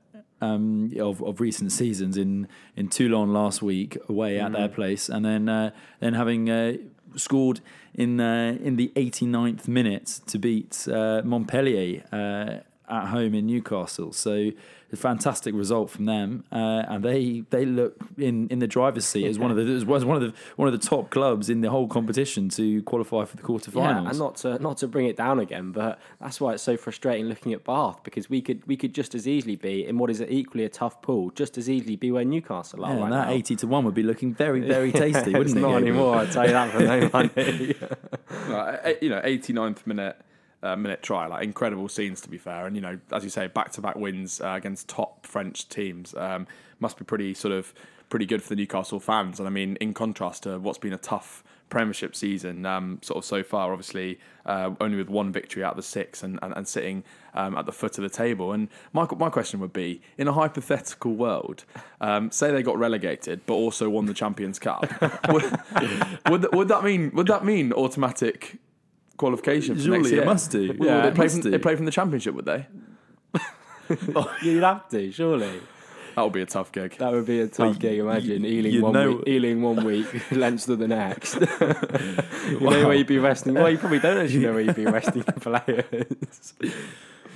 um, of, of recent seasons in, in Toulon last week away at their place, and then uh, then having uh, scored in uh, in the 89th minute to beat uh, Montpellier uh, at home in Newcastle. So a fantastic result from them, uh, and they they look in, in the driver's seat as one of the as one of the one of the top clubs in the whole competition to qualify for the quarterfinals. Yeah, and not to not to bring it down again, but that's why it's so frustrating looking at Bath because we could we could just as easily be in what is equally a tough pool, just as easily be where Newcastle are Yeah, right and that now. eighty to one would be looking very very tasty, wouldn't it's it? not anymore. I tell you that for no money. Eh, you know, 89th minute uh, minute try, like incredible scenes to be fair, and you know, as you say, back to back wins uh, against top French teams um, must be pretty sort of pretty good for the Newcastle fans. And I mean, in contrast to what's been a tough Premiership season, um, sort of so far, obviously uh, only with one victory out of the six, and, and, and sitting um, at the foot of the table. And my my question would be, in a hypothetical world, um, say they got relegated but also won the Champions Cup, would, would would that mean would that mean automatic? Qualification for Surely next it year. must do. Would- Yeah, they it play from do. they play from the championship, would they? Oh, you'd have to, surely. That would be a tough gig. That would be a tough Well, gig. Imagine you- Ealing one know- week, Ealing one week, Leinster the next. you know where you'd be resting. Well, you probably don't actually know where you'd be resting your players.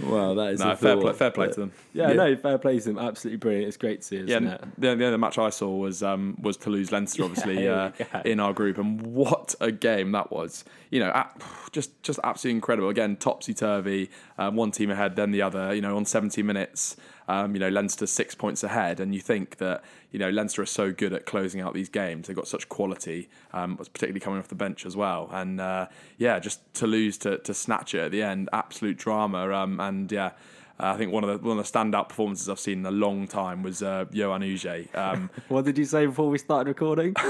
Wow, that is No, a fair play, fair play but- to them. Yeah, Yeah. no, fair play to them. Absolutely brilliant. It's great to see, isn't Yeah, it? the, the other match I saw was um, was Toulouse Leinster, obviously here uh, in our group, and what a game that was! You know, just just absolutely incredible. Again, topsy turvy, um, one team ahead, then the other. You know, on 70 minutes, um, you know Leinster six points ahead, and you think that you know Leinster are so good at closing out these games. They've got such quality, um, particularly coming off the bench as well. And uh, yeah, just Toulouse to to snatch it at the end, absolute drama. Um, and yeah. Uh, I think one of the one of the standout performances I've seen in a long time was uh, Yoann Huget. Um, What did you say before we started recording?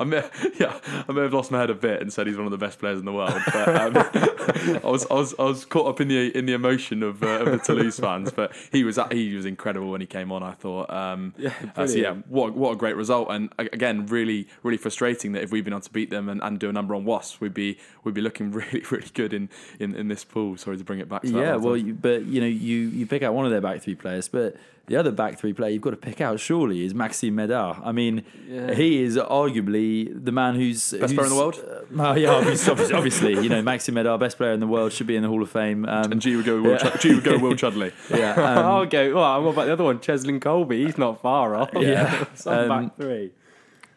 I may, yeah, I may have lost my head a bit and said he's one of the best players in the world, but um, I was I was I was caught up in the in the emotion of, uh, of the Toulouse fans. But he was he was incredible when he came on. I thought, um, yeah, uh, so yeah, what what a great result, and again, really really frustrating that if we'd been able to beat them and, and do a number on Wasps, we'd be we'd be looking really really good in, in, in this pool. Sorry to bring it back. to that Yeah, well, you, but you know, you, you pick out one of their back three players, but the other back three player you've got to pick out surely is Maxime Medard. I mean, he is arguably the man who's Best player in the world? Uh, oh, yeah, obviously, obviously, obviously, you know, Maxime Medard, best player in the world, should be in the Hall of Fame. Um, and G would go Will, Chud- G would go Will Chudley. yeah, um, I'll go. Well, what about the other one, Cheslin Kolbe? He's not far off. Yeah. Some Um, back three.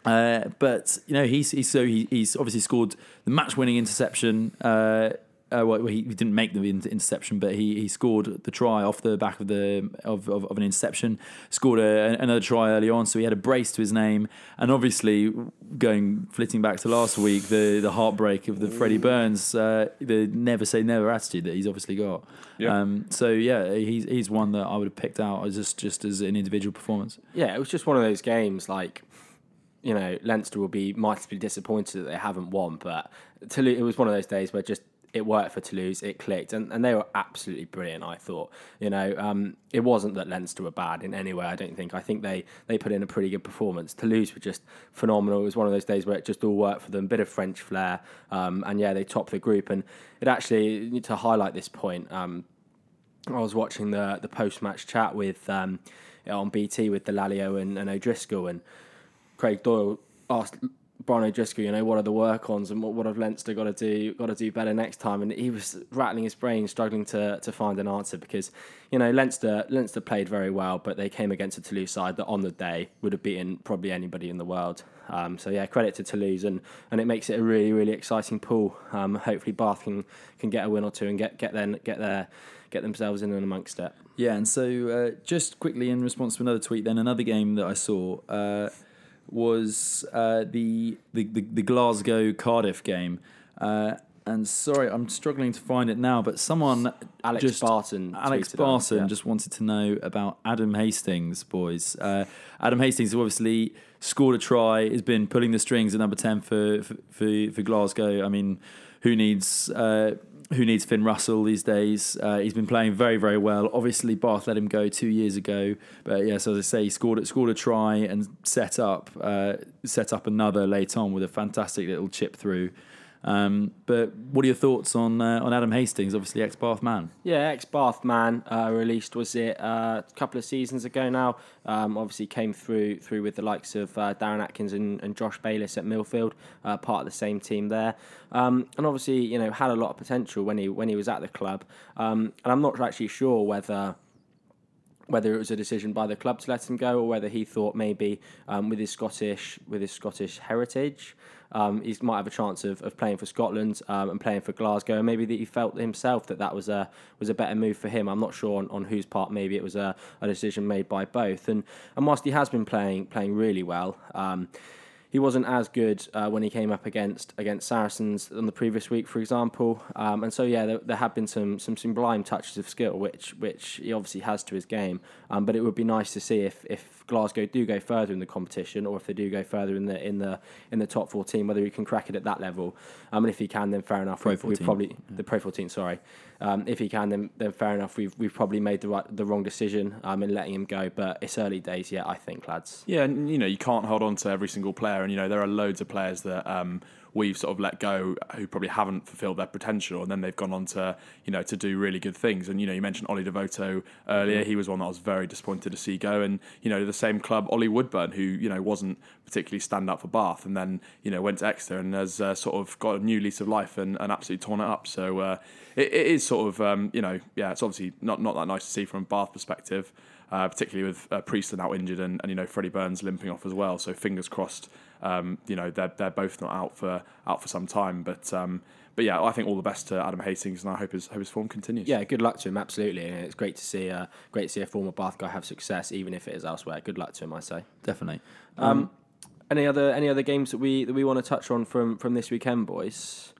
Uh, but you know he's, he's so he, he's obviously scored the match-winning interception. Uh, uh, well, he, he didn't make the interception, but he, he scored the try off the back of the of, of, of an interception. Scored a, another try early on, so he had a brace to his name. And obviously, going flitting back to last week, the the heartbreak of the Freddie Burns, uh, the never say never attitude that he's obviously got. Yeah. Um, so yeah, he's he's one that I would have picked out as just just as an individual performance. Yeah, it was just one of those games like you know, Leinster will be mightily disappointed that they haven't won, but it was one of those days where just it worked for Toulouse, it clicked, and, and they were absolutely brilliant. I thought, you know, um, it wasn't that Leinster were bad in any way. I don't think. I think they they put in a pretty good performance. Toulouse were just phenomenal. It was one of those days where it just all worked for them. Bit of French flair, um, and yeah, they topped the group. And it actually to highlight this point. Um, I was watching the the post match chat with um, on BT with Dallaglio and, and O'Driscoll, and Craig Doyle asked Brian O'Driscoll, you know, what are the work ons and what, what have Leinster got to do, got to do better next time? And he was rattling his brain, struggling to, to find an answer because, you know, Leinster Leinster played very well, but they came against a Toulouse side that on the day would have beaten probably anybody in the world. Um, so yeah, credit to Toulouse, and, and it makes it a really really exciting pool. Um, hopefully Bath can, can get a win or two and get get then get their get themselves in and amongst it. Yeah, and so uh, just quickly in response to another tweet, then another game that I saw uh, was uh, the, the, the the Glasgow Cardiff game. Uh, and sorry, I'm struggling to find it now, but someone Alex just, Barton Alex Barton yeah. just wanted to know about Adam Hastings, boys. Uh, Adam Hastings obviously scored a try, has been pulling the strings at number ten for for, for, for Glasgow. I mean, who needs uh, who needs Finn Russell these days? Uh, he's been playing very very well. Obviously, Bath let him go two years ago, but yes, yeah, so as I say, he scored scored a try and set up uh, set up another late on with a fantastic little chip through. Um, but what are your thoughts on uh, on Adam Hastings? Obviously, ex Bath man. Yeah, ex Bath man uh, released was it uh, a couple of seasons ago now. Um, obviously came through through with the likes of uh, Darren Atkins and, and Josh Bayliss at Millfield, uh, part of the same team there. Um, and obviously you know had a lot of potential when he when he was at the club. Um, and I'm not actually sure whether whether it was a decision by the club to let him go or whether he thought maybe um, with his Scottish with his Scottish heritage, um, he might have a chance of, of playing for Scotland um, and playing for Glasgow. And maybe that he felt himself that that was a was a better move for him. I'm not sure on, on whose part. Maybe it was a, a decision made by both. And and whilst he has been playing playing really well. Um, he wasn't as good uh, when he came up against against Saracens on the previous week, for example. Um, and so yeah, there, there have been some some sublime touches of skill, which which he obviously has to his game. Um, but it would be nice to see if if Glasgow do go further in the competition, or if they do go further in the in the in the top fourteen, whether he can crack it at that level. Um, and if he can, then fair enough. Pro We've, we've 14, probably the Pro 14. Sorry, um, if he can, then then fair enough. We've we've probably made the right the wrong decision um, in letting him go. But it's early days yet, I think, lads. Yeah, and you know you can't hold on to every single player, and you know there are loads of players that um, we've sort of let go who probably haven't fulfilled their potential, and then they've gone on to you know to do really good things. And you know you mentioned Ollie Devoto earlier; he was one that I was very disappointed to see go. And you know the same club, Ollie Woodburn, who you know wasn't particularly stand up for Bath, and then you know went to Exeter and has uh, sort of got a new lease of life and, and absolutely torn it up. So uh, it, it is sort of um, you know yeah, it's obviously not not that nice to see from a Bath perspective uh, particularly with uh, Priestland injured and, and you know Freddie Burns limping off as well. So fingers crossed, um, you know they're they're both not out for out for some time. But um, but yeah, I think all the best to Adam Hastings, and I hope his hope his form continues. Yeah, good luck to him. Absolutely, and it's great to see uh, great to see a former Bath guy have success, even if it is elsewhere. Good luck to him, I say. Definitely. Um, any other any other games that we that we want to touch on from from this weekend, boys?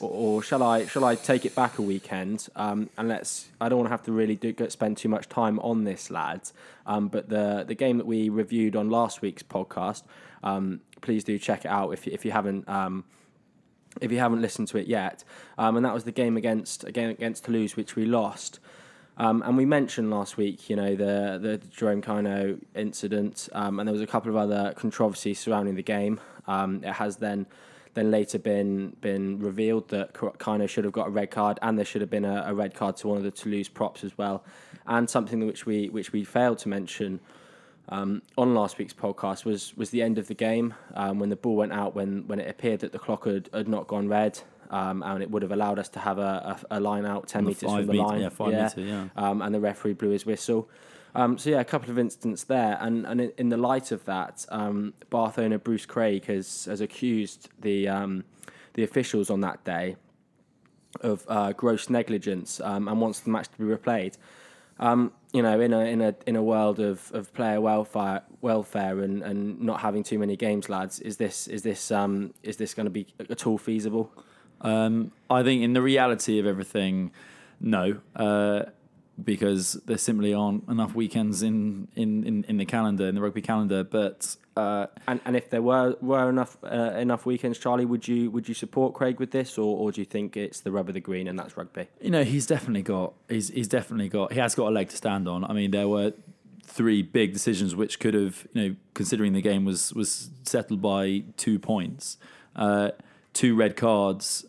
or, or shall I shall I take it back a weekend? Um, and let's. I don't want to have to really do, go- spend too much time on this, lads. Um, but the the game that we reviewed on last week's podcast, um, please do check it out if you, if you haven't. Um, if you haven't listened to it yet, um, and that was the game against again against Toulouse, which we lost. Um, and we mentioned last week, you know, the the Jerome Kaino incident, um, and there was a couple of other controversies surrounding the game. Um, it has then then later been been revealed that Kino should have got a red card, and there should have been a, a red card to one of the Toulouse props as well, and something which we which we failed to mention um, on last week's podcast was was the end of the game um, when the ball went out when when it appeared that the clock had, had not gone red. Um, and it would have allowed us to have a, a, a line out 10 metres from the metre- line. yeah, five metre, yeah. Um, and the referee blew his whistle. Um, so, yeah, a couple of incidents there. And, and in, the light of that, um, Bath owner Bruce Craig has, has accused the, um, the officials on that day of uh, gross negligence um, and wants the match to be replayed. You know, in a in a in a world of, of player welfare welfare and, and not having too many games, lads, is this is this um, is this going to be at all feasible? Um, I think in the reality of everything, no, uh, because there simply aren't enough weekends in, in, in, in the calendar, in the rugby calendar. But uh, And and if there were were enough uh, enough weekends, Charlie, would you would you support Craig with this, or, or do you think it's the rub of the green and that's rugby? you know, he's definitely got he's he's definitely got he has got a leg to stand on. I mean, there were three big decisions which could have you know, considering the game was was settled by two points, uh, two red cards.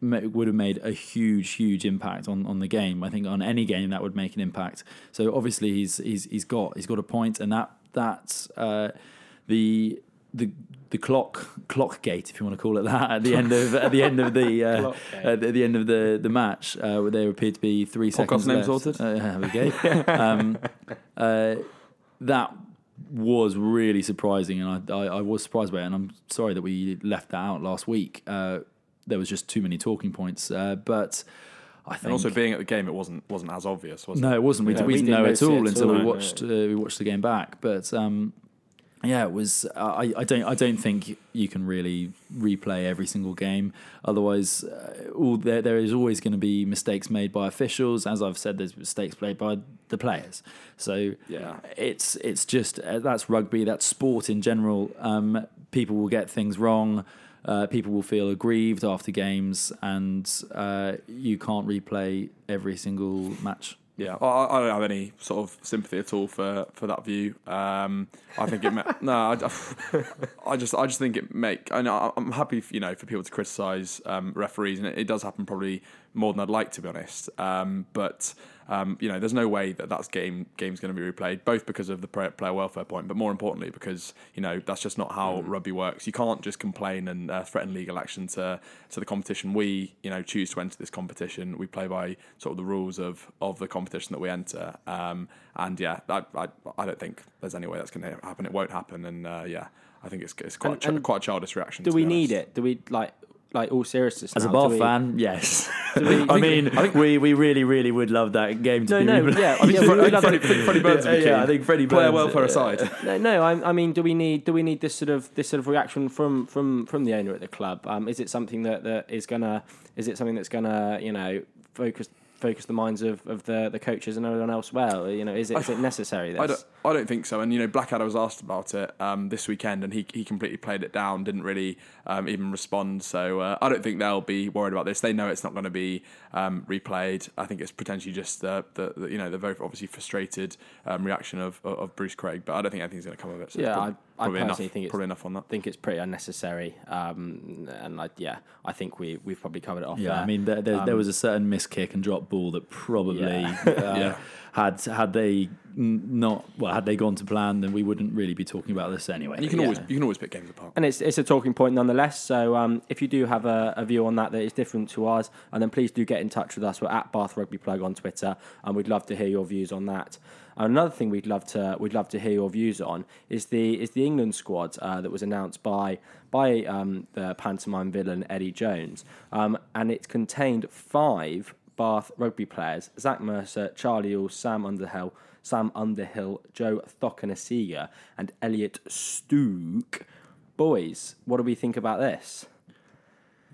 Would have made a huge, huge impact on, on the game. I think on any game that would make an impact. So obviously he's he's he's got he's got a point, and that that's uh, the the the clock clock gate, if you want to call it that, at the end of at the end of the uh, at the end of the the match, uh, where there appeared to be three seconds name left. sorted? Uh, there we go. um, uh, that was really surprising, and I, I, I was surprised by it. And I'm sorry that we left that out last week. Uh, there was just too many talking points. Uh, but I think And also being at the game, it wasn't wasn't as obvious, was no, it? No, it wasn't. We, No, we we didn't didn't know at it all until we watched uh, we watched the game back. But um, yeah, it was. I, I don't. I don't think you can really replay every single game. Otherwise, uh, all there there is always going to be mistakes made by officials. As I've said, there's mistakes made by the players. So Yeah. it's it's just uh, that's rugby. That's sport in general. Um, people will get things wrong. Uh, people will feel aggrieved after games, and uh, you can't replay every single match. Yeah, I, I don't have any sort of sympathy at all for, for that view. Um, I think it. ma- no, I, I just I just think it make. I know I'm happy, you know, for people to criticise um, referees, and it, it does happen probably more than I'd like to be honest. Um, but um, you know, there's no way that that's game game's going to be replayed, both because of the player welfare point, but more importantly because you know that's just not how rugby works. You can't just complain and uh, threaten legal action to to the competition. We you know choose to enter this competition. We play by sort of the rules of of the competition that we enter. Um, and yeah, I, I I don't think there's any way that's going to happen. It won't happen. And uh, yeah, I think it's it's quite And- a, ch- quite a childish reaction. Do we need it? Do we like like all seriousness? As a now, Bath we- fan, yes. we- I mean, we, we really, really would love that game to No, be no, replayed. yeah, yeah, we love Freddie, it. Freddie Burns yeah, would be yeah. I think Freddie player Burns, welfare uh, aside. No, no. I, I mean, do we need do we need this sort of this sort of reaction from from from the owner at the club? Um, is it something that, that is gonna is it something that's gonna you know focus focus the minds of, of the, the coaches and everyone else well? You know, is it is it necessary? This? I don't, I don't think so. And you know, Blackadder was asked about it um, this weekend, and he he completely played it down. Didn't really um, even respond. So uh, I don't think they'll be worried about this. They know it's not going to be um, replayed. I think it's potentially just the, the, the you know the very obviously frustrated um, reaction of, of Bruce Craig. But I don't think anything's going to come of it. So Yeah, prob- I- I probably enough. personally think it's- probably enough on that. think it's pretty unnecessary. Um, and like, yeah, I think we we've probably covered it off. Yeah, there. I mean, there, there, there was a certain miss kick and drop ball that probably Yeah. uh, Yeah. had had they not well had they gone to plan, then we wouldn't really be talking about this anyway. And you can Yeah. always you can always pick games apart. and it's it's a talking point nonetheless. So um, if you do have a, a view on that that is different to ours, and then please do get in touch with us. We're at Bath Rugby Plug on Twitter, and we'd love to hear your views on that. Another thing we'd love to we'd love to hear your views on is the is the England squad uh, that was announced by by um, the pantomime villain Eddie Jones, um, and it contained five Bath rugby players: Zach Mercer, Charlie Ewels, Sam Underhill, Sam Underhill, Joe Cokanasiga, and Elliot Stooke. Boys, what do we think about this?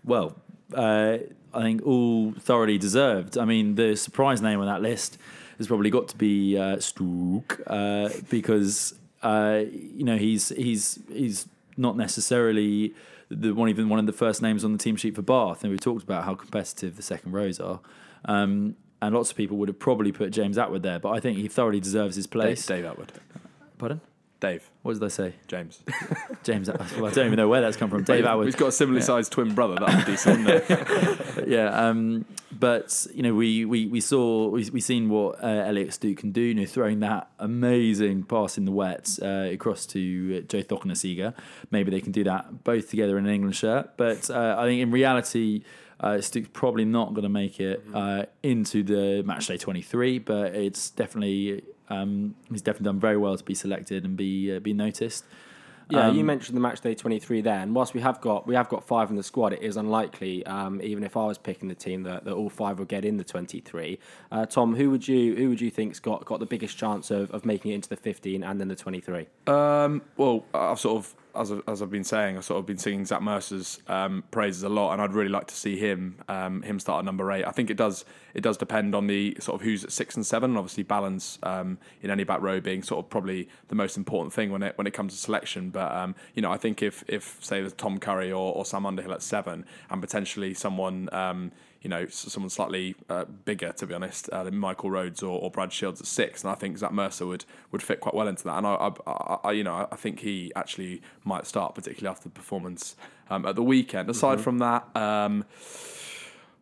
Well, uh, I think all thoroughly deserved. I mean, the surprise name on that list has probably got to be uh, Stooke uh, because uh, you know he's he's he's not necessarily the one even one of the first names on the team sheet for Bath, and we talked about how competitive the second rows are. Um, and lots of people would have probably put James Attwood there, but I think he thoroughly deserves his place. Dave, Dave Attwood. Pardon? Dave. What did I say? James. James. Well, I don't even know where that's come from. Dave Attwood. He's got a similarly sized twin brother. That would be decent, wouldn't yeah, um, but you know, we we, we saw we we seen what uh, Elliot Stooke can do. You know, throwing that amazing pass in the wet uh, across to uh, Joe Cokanasiga. Maybe they can do that both together in an England shirt. But uh, I think in reality. Uh, Stooke's probably not going to make it uh, into the matchday 23, but it's definitely um, he's definitely done very well to be selected and be uh, be noticed. Yeah, you Um, mentioned the match day twenty three there, and whilst we have got we have got five in the squad, it is unlikely, um, even if I was picking the team, that, that all five will get in the twenty three. Uh, Tom, who would you who would you think's got got the biggest chance of, of making it into the fifteen and then the twenty three? Um, well, I've sort of, as, I- as I've been saying, I've sort of been singing Zach Mercer's um, praises a lot, and I'd really like to see him um, him start at number eight. I think it does it does depend on the sort of who's at six and seven, and obviously balance um, in any back row being sort of probably the most important thing when it when it comes to selection. But um, you know, I think if if say there's Tom Curry or, or Sam Underhill at seven, and potentially someone. Um, you know, someone slightly uh, bigger, to be honest, uh, than Michael Rhodes or, or Brad Shields at six, and I think Zach Mercer would, would fit quite well into that. And I, I, I, you know, I think he actually might start, particularly after the performance um, at the weekend. Aside from that, um,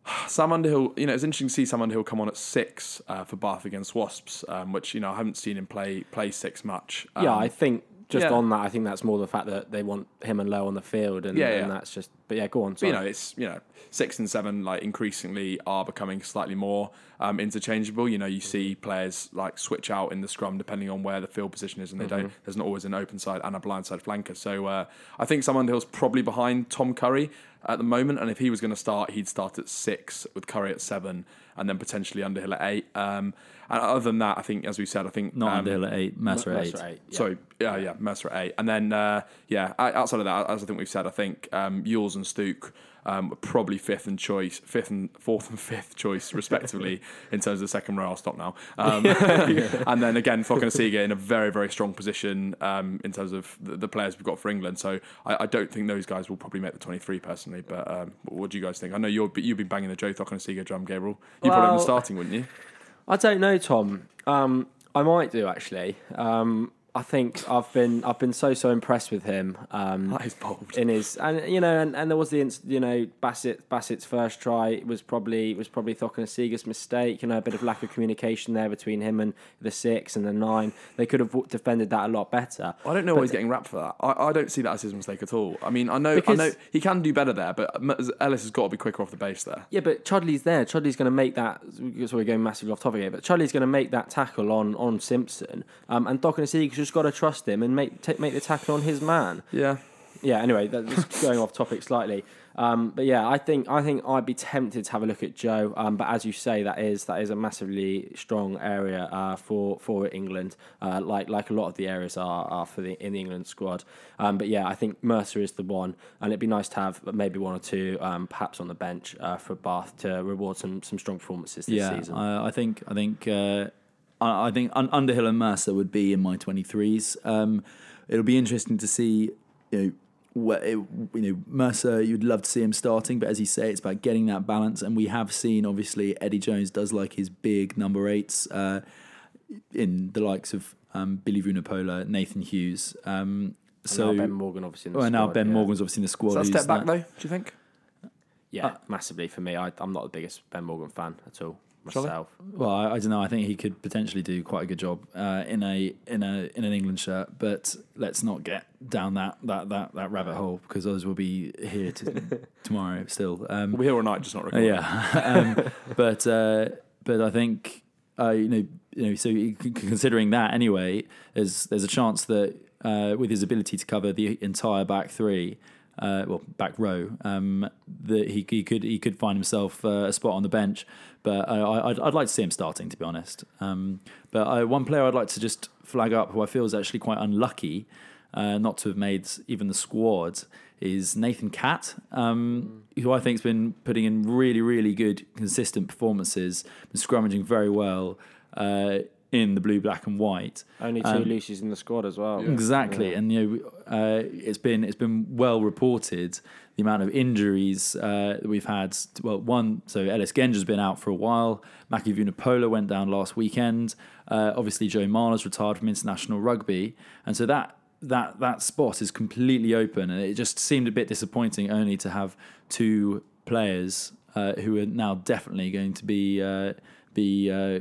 Sam Underhill, you know, it's interesting to see Sam Underhill come on at six uh, for Bath against Wasps, um, which you know I haven't seen him play play six much. Um, yeah, I think just yeah. on that, I think that's more the fact that they want him and Louw on the field, and, Yeah, and that's just. But yeah, go on. Sorry. you know, it's you know six and seven like increasingly are becoming slightly more um, interchangeable. You know, you see players like switch out in the scrum depending on where the field position is, and they don't. There's not always an open side and a blind side flanker. So uh, I think Sam Underhill's probably behind Tom Curry at the moment, and if he was going to start, he'd start at six with Curry at seven, and then potentially Underhill at eight. Um, and other than that, I think, as we said, I think Not um, Underhill at eight, Mercer at eight. Mercer eight, yeah. Sorry, yeah, yeah, Mercer at eight, and then uh, yeah, outside of that, as I think we've said, I think um, Ewels and Stooke um, were probably fifth and choice, fifth and fourth and fifth choice respectively in terms of the second row. I'll stop now. Um, and then again, Cokanasiga in a very very strong position um, in terms of the, the players we've got for England. So I, I don't think those guys will probably make the twenty three personally. But um, what do you guys think? I know you're you've been banging the Joe Cokanasiga drum, Gabriel. You would probably have Well- been starting, wouldn't you? I don't know, Tom. Um, I might do actually. Um, I think I've been I've been so so impressed with him. Um, That is bold. in his and you know and, and there was the you know Bassett Bassett's first try was probably was probably Cokanasiga's mistake you know a bit of lack of communication there between him and the six and the nine they could have defended that a lot better I don't know why he's getting wrapped for that. I, I don't see that as his mistake at all. I mean, I know, I know he can do better there, but Ellis has got to be quicker off the base there. yeah but Chudley's there Chudley's going to make that so we're going massively off topic here but Chudley's going to make that tackle on on Simpson um, and Cokanasiga's just got to trust him and make make the tackle on his man Yeah, yeah. Anyway, that's going off topic slightly. Um, but yeah, I think I think I'd be tempted to have a look at Joe. Um, but as you say, that is that is a massively strong area uh, for for England. Uh, like like a lot of the areas are, are for the in the England squad. Um, but yeah, I think Mercer is the one, and it'd be nice to have maybe one or two, um, perhaps on the bench uh, for Bath to reward some some strong performances this yeah, season. I, I think I think uh, I, I think Underhill and Mercer would be in my twenty threes. Um, it'll be interesting to see. You know, what it, you know Mercer. You'd love to see him starting, but as you say, it's about getting that balance. And we have seen, obviously, Eddie Jones does like his big number eights uh, in the likes of um, Billy Vunipola, Nathan Hughes. Um, so now Ben Morgan obviously. In the well, now Ben yeah. Morgan's obviously in the squad. is that a step back that- though? Do you think? Yeah, massively for me. I, I'm not the biggest Ben Morgan fan at all I? Well, I, I don't know. I think he could potentially do quite a good job uh, in a in a in an England shirt. But let's not get down that that that, that rabbit hole because others will be here to, tomorrow still. Um, We'll be here all night, just not recording. yeah, um, but uh, but I think uh, you know you know so considering that anyway, there's there's a chance that uh, with his ability to cover the entire back three. Uh, well, back row. Um, that he, he could he could find himself uh, a spot on the bench, but uh, I, I'd, I'd like to see him starting, to be honest. Um, but I, one player I'd like to just flag up, who I feel is actually quite unlucky, uh, not to have made even the squad is Nathan Catt, um, who I think has been putting in really, really good, consistent performances, been scrummaging very well uh, in the blue, black, and white. Only two Um, Lucy's in the squad as well. Exactly, and you know, uh, it's been it's been well reported the amount of injuries uh, that we've had. Well, one, so Ellis Genge's been out for a while. Mako Vunipola went down last weekend. Uh, obviously, Joe Marler's retired from international rugby, and so that that that spot is completely open, and it just seemed a bit disappointing only to have two players uh, who are now definitely going to be. Be uh,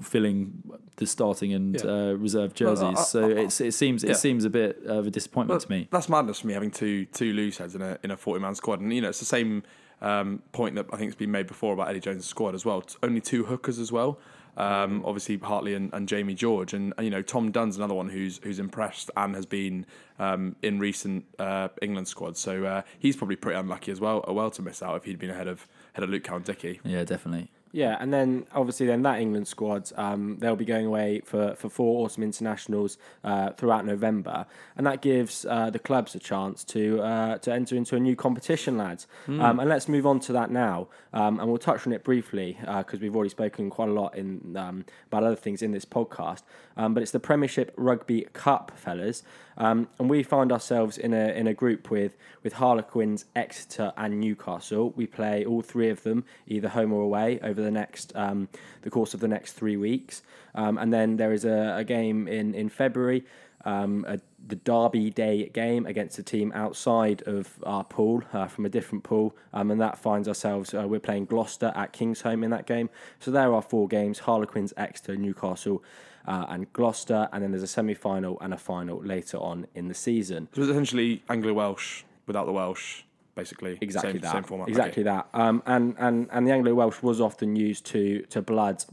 filling the starting and Yeah. uh, reserve No, jerseys, I- so I- it's, it seems it yeah. seems a bit of a disappointment But to me. That's madness for me having two two loose heads in a in a forty man squad, and you know it's the same um, point that I think has been made before about Eddie Jones' squad as well. It's only two hookers as well. Um, obviously Hartley and, and Jamie George, and, and you know Tom Dunn's another one who's who's impressed and has been um, in recent uh, England squads. So uh, he's probably pretty unlucky as well, well to miss out if he'd been ahead of ahead of Luke Cowan-Dickie. Yeah, definitely. Yeah, and then obviously then that England squad, um, they'll be going away for, for four awesome internationals uh, throughout November, and that gives uh, the clubs a chance to uh, to enter into a new competition, lads. Um, and let's move on to that now, um, and we'll touch on it briefly because we've already spoken quite a lot in um, about other things in this podcast. Um, but it's the Premiership Rugby Cup, fellas, um, and we find ourselves in a in a group with with Harlequins, Exeter, and Newcastle. We play all three of them either home or away over the next um, the course of the next three weeks, um, and then there is a, a game in in February. Um, a, the Derby Day game against a team outside of our pool, uh, from a different pool, um, and that finds ourselves. Uh, we're playing Gloucester at Kingsholm in that game. So there are four games: Harlequins, Exeter, Newcastle, uh, and Gloucester, and then there's a semi-final and a final later on in the season. So it's essentially Anglo Welsh without the Welsh, basically. Exactly same, that. Same format. Exactly that. Um, and, and, and the Anglo Welsh was often used to to blood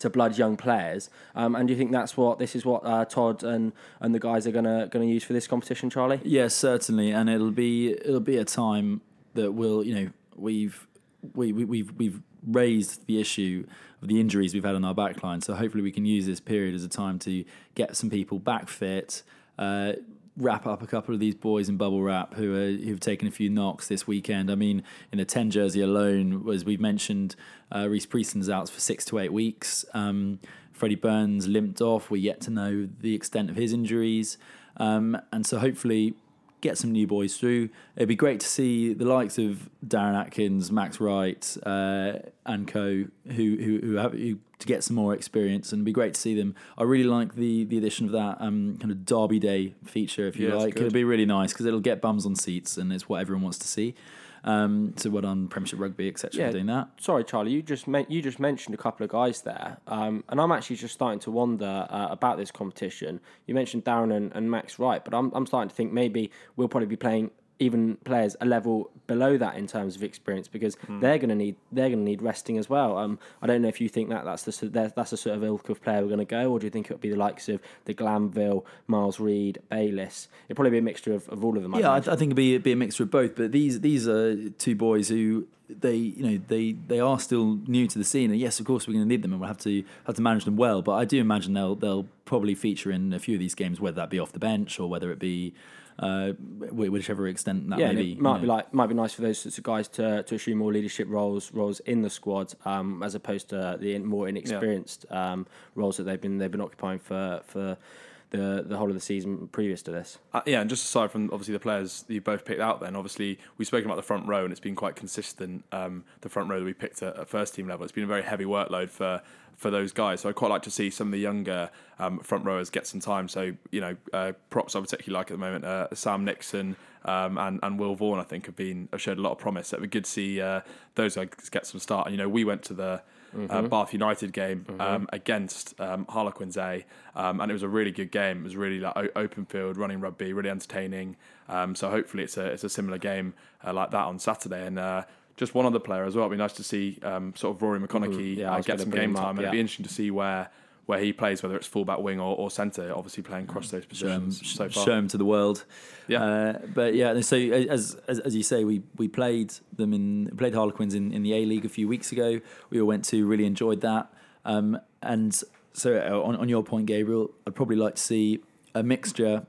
to blood young players. Um, and do you think that's what this is what uh, Todd and, and the guys are gonna gonna use for this competition, Charlie? Yes, certainly, and it'll be it'll be a time that will you know we've we, we we've we've raised the issue of the injuries we've had on our backline. So hopefully we can use this period as a time to get some people back fit. Uh, wrap up a couple of these boys in bubble wrap who are who've taken a few knocks this weekend. I mean, in the ten jersey alone, as we've mentioned, uh, Rhys Priestland's out for six to eight weeks. Um, Freddie Burns limped off. We're yet to know the extent of his injuries, um, and so hopefully get some new boys through. It'd be great to see the likes of Darren Atkins, Max Wright, uh, and co. Who who who have who, to get some more experience, and it'd be great to see them. I really like the the addition of that um, kind of Derby Day feature, if you Yeah, like. It'll be really nice because it'll get bums on seats, and it's what everyone wants to see. Um, so well done, Premiership Rugby, etc. Yeah. for doing that. Sorry, Charlie. You just men- you just mentioned a couple of guys there, um, and I'm actually just starting to wonder uh, about this competition. You mentioned Darren and, and Max Wright, but I'm I'm starting to think maybe we'll probably be playing even players a level below that in terms of experience because they're going to need they're going to need resting as well. Um, I don't know if you think that that's the sort- that's the sort of ilk of player we're going to go, or do you think it would be the likes of de Glanville, Miles Reid, Bayliss? It'd probably be a mixture of, of all of them. Yeah, I. I think it'd be, it'd be a mixture of both. But these these are two boys who they you know they they are still new to the scene, and yes, of course we're going to need them, and we'll have to have to manage them well. But I do imagine they'll they'll probably feature in a few of these games, whether that be off the bench or whether it be uh, whichever extent that yeah, may be. it might you be like might be nice for those sorts of guys to, to assume more leadership roles roles in the squad, um, as opposed to the more inexperienced um, roles that they've been they've been occupying for for the the whole of the season previous to this. Uh, yeah, and just aside from obviously the players that you both picked out, then obviously we've spoken about the front row, and it's been quite consistent. Um, the front row that we picked at, at first team level, it's been a very heavy workload for for those guys. So I'd quite like to see some of the younger um, front rowers get some time. So you know, uh, props I particularly like at the moment, uh, Sam Nixon. Um, and and Will Vaughan, I think, have been have showed a lot of promise. It'd be good to see uh, those guys get some start. And you know, we went to the uh, Bath United game um, against um, Harlequins A, um, and it was a really good game. It was really like o- open field, running rugby, really entertaining. Um, so hopefully it's a it's a similar game uh, like that on Saturday. And uh, just one other player as well. It'd be nice to see um, sort of Rory McConnochie Yeah, uh, get some game him up, time, and it'd be interesting to see where where he plays, whether it's fullback, wing, or, or centre. Obviously playing across those show 'em- positions so far. show 'em to the world. Yeah. Uh, but yeah, so as, as as you say, we we played them in played Harlequins in, in the A League a few weeks ago. We all went to, really enjoyed that. Um, and so uh, on on your point, Gabriel, I'd probably like to see a mixture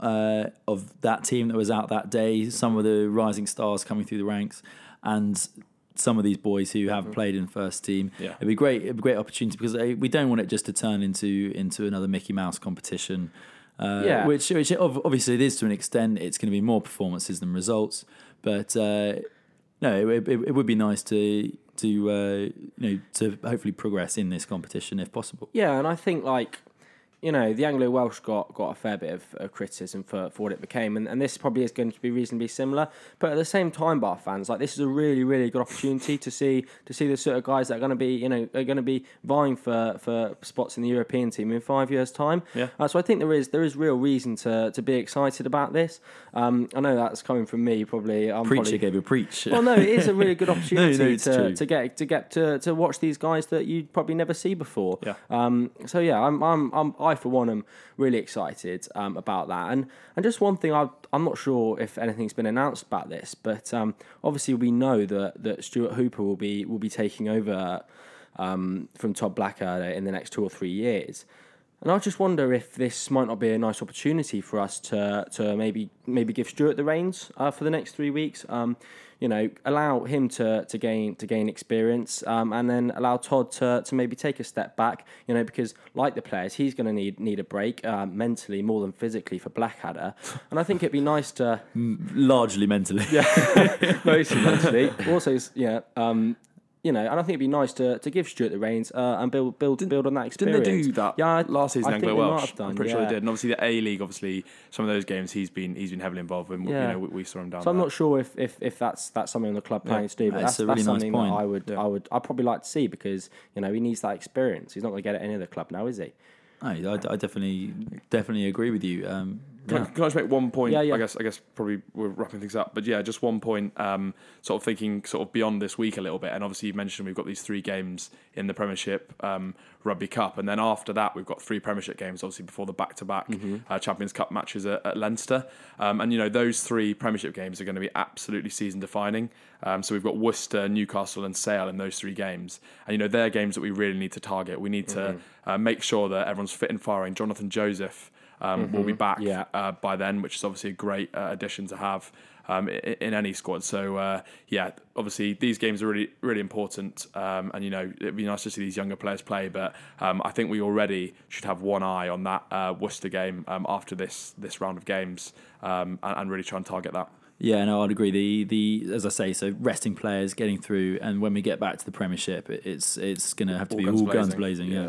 uh, of that team that was out that day, some of the rising stars coming through the ranks, and some of these boys who have played in first team. Yeah. It'd be great. It'd be a great opportunity because we don't want it just to turn into into another Mickey Mouse competition. Uh, Yeah. Which, which ob- obviously it is to an extent. It's going to be more performances than results, but uh, no, it, it, it would be nice to to uh, you know to hopefully progress in this competition if possible. Yeah, and I think like you know the Anglo Welsh got got a fair bit of, of criticism for, for what it became, and, and this probably is going to be reasonably similar. But at the same time, Bar fans, like this is a really really good opportunity to see to see the sort of guys that are going to be you know are going to be vying for, for spots in the European team in five years' time. Yeah. Uh, so I think there is there is real reason to to be excited about this. Um, I know that's coming from me, probably. I'm Preacher probably, gave a preach. well, no, it is a really good opportunity no, it's to, to get to get to, to watch these guys that you'd probably never see before. Yeah. Um. So yeah, I'm I'm, I'm I for one am really excited um, about that. And and just one thing, I I'm not sure if anything's been announced about this, but um, obviously we know that that Stuart Hooper will be will be taking over um, from Todd Blackadder in the next two or three years. And I just wonder if this might not be a nice opportunity for us to to maybe maybe give Stuart the reins uh, for the next three weeks. Um, you know, allow him to, to gain to gain experience, um, and then allow Todd to, to maybe take a step back. You know, because like the players, he's going to need need a break uh, mentally more than physically for Blackadder. And I think it'd be nice to largely mentally. yeah, mostly mentally. Also, yeah. Um, you know, and I think it'd be nice to, to give Stuart the reins uh, and build build build on that experience. Didn't they do that Yeah, I- last season? I Anglo think they might Welsh. have done, I'm pretty sure yeah. they did. And obviously the A League, obviously some of those games he's been he's been heavily involved in. Yeah. You know, we, we saw him down. So I'm not sure if, if, if that's that's something the club planning to do, but That's that's, a really that's nice something point. that I would I would I'd probably like to see because you know he needs that experience. He's not going to get it at any other club now, is he? No, I, I definitely definitely agree with you. Um, Can, I- can I just make one point? Yeah, yeah. I guess I guess probably we're wrapping things up, but yeah, just one point. Um, sort of thinking sort of beyond this week a little bit, and obviously you mentioned we've got these three games in the Premiership um, Rugby Cup, and then after that we've got three Premiership games, obviously before the back-to-back uh, Champions Cup matches at, at Leinster, um, and you know those three Premiership games are going to be absolutely season-defining. Um, so we've got Worcester, Newcastle, and Sale in those three games, and you know they're games that we really need to target. We need to uh, make sure that everyone's fit and firing. Jonathan Joseph um, will be back Yeah. uh, by then, which is obviously a great uh, addition to have um, in, in any squad. So uh, yeah, obviously these games are really really important, um, and you know it'd be nice to see these younger players play. But um, I think we already should have one eye on that uh, Worcester game um, after this this round of games, um, and, and really try and target that. Yeah, no, I'd agree. The the as I say, so resting players getting through, and when we get back to the Premiership, it's it's going to have to be all guns blazing. Yeah, Yeah.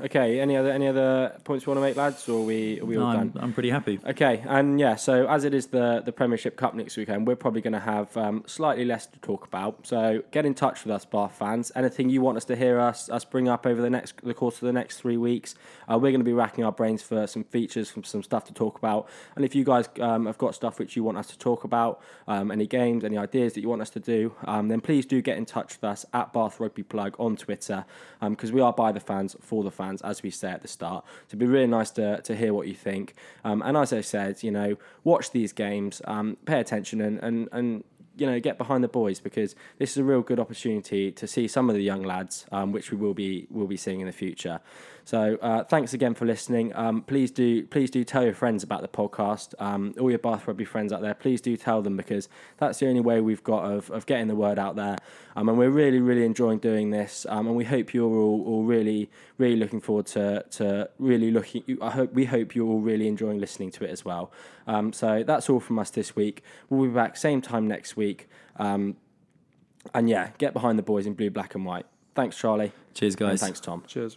Okay. Any other any other points you want to make, lads, or are we are we No, all I'm, done? I'm pretty happy. Okay, and yeah, so as it is the the Premiership Cup next weekend, we're probably going to have um, slightly less to talk about. So get in touch with us, Bath fans. Anything you want us to hear us us bring up over the next the course of the next three weeks, uh, we're going to be racking our brains for some features, from some stuff to talk about. And if you guys um, have got stuff which you want us to talk about, um, any games, any ideas that you want us to do, um, then please do get in touch with us at Bath Rugby Plug on Twitter, because we are by the fans for the fans, as we say at the start. So it'd be really nice to, to hear what you think. Um, and as I said, you know, watch these games, um, pay attention, and, and, and you know, get behind the boys because this is a real good opportunity to see some of the young lads, um, which we will be will be seeing in the future. So uh, thanks again for listening. Um, please do please do tell your friends about the podcast. Um, all your Bath Rugby friends out there, please do tell them because that's the only way we've got of, of getting the word out there. Um, and we're really really enjoying doing this. Um, and we hope you're all, all really really looking forward to to really looking. I hope we hope you're all really enjoying listening to it as well. Um, so that's all from us this week. We'll be back same time next week. Um, and yeah, get behind the boys in blue, black, and white. Thanks, Charlie. Cheers, And guys. thanks, Tom. Cheers.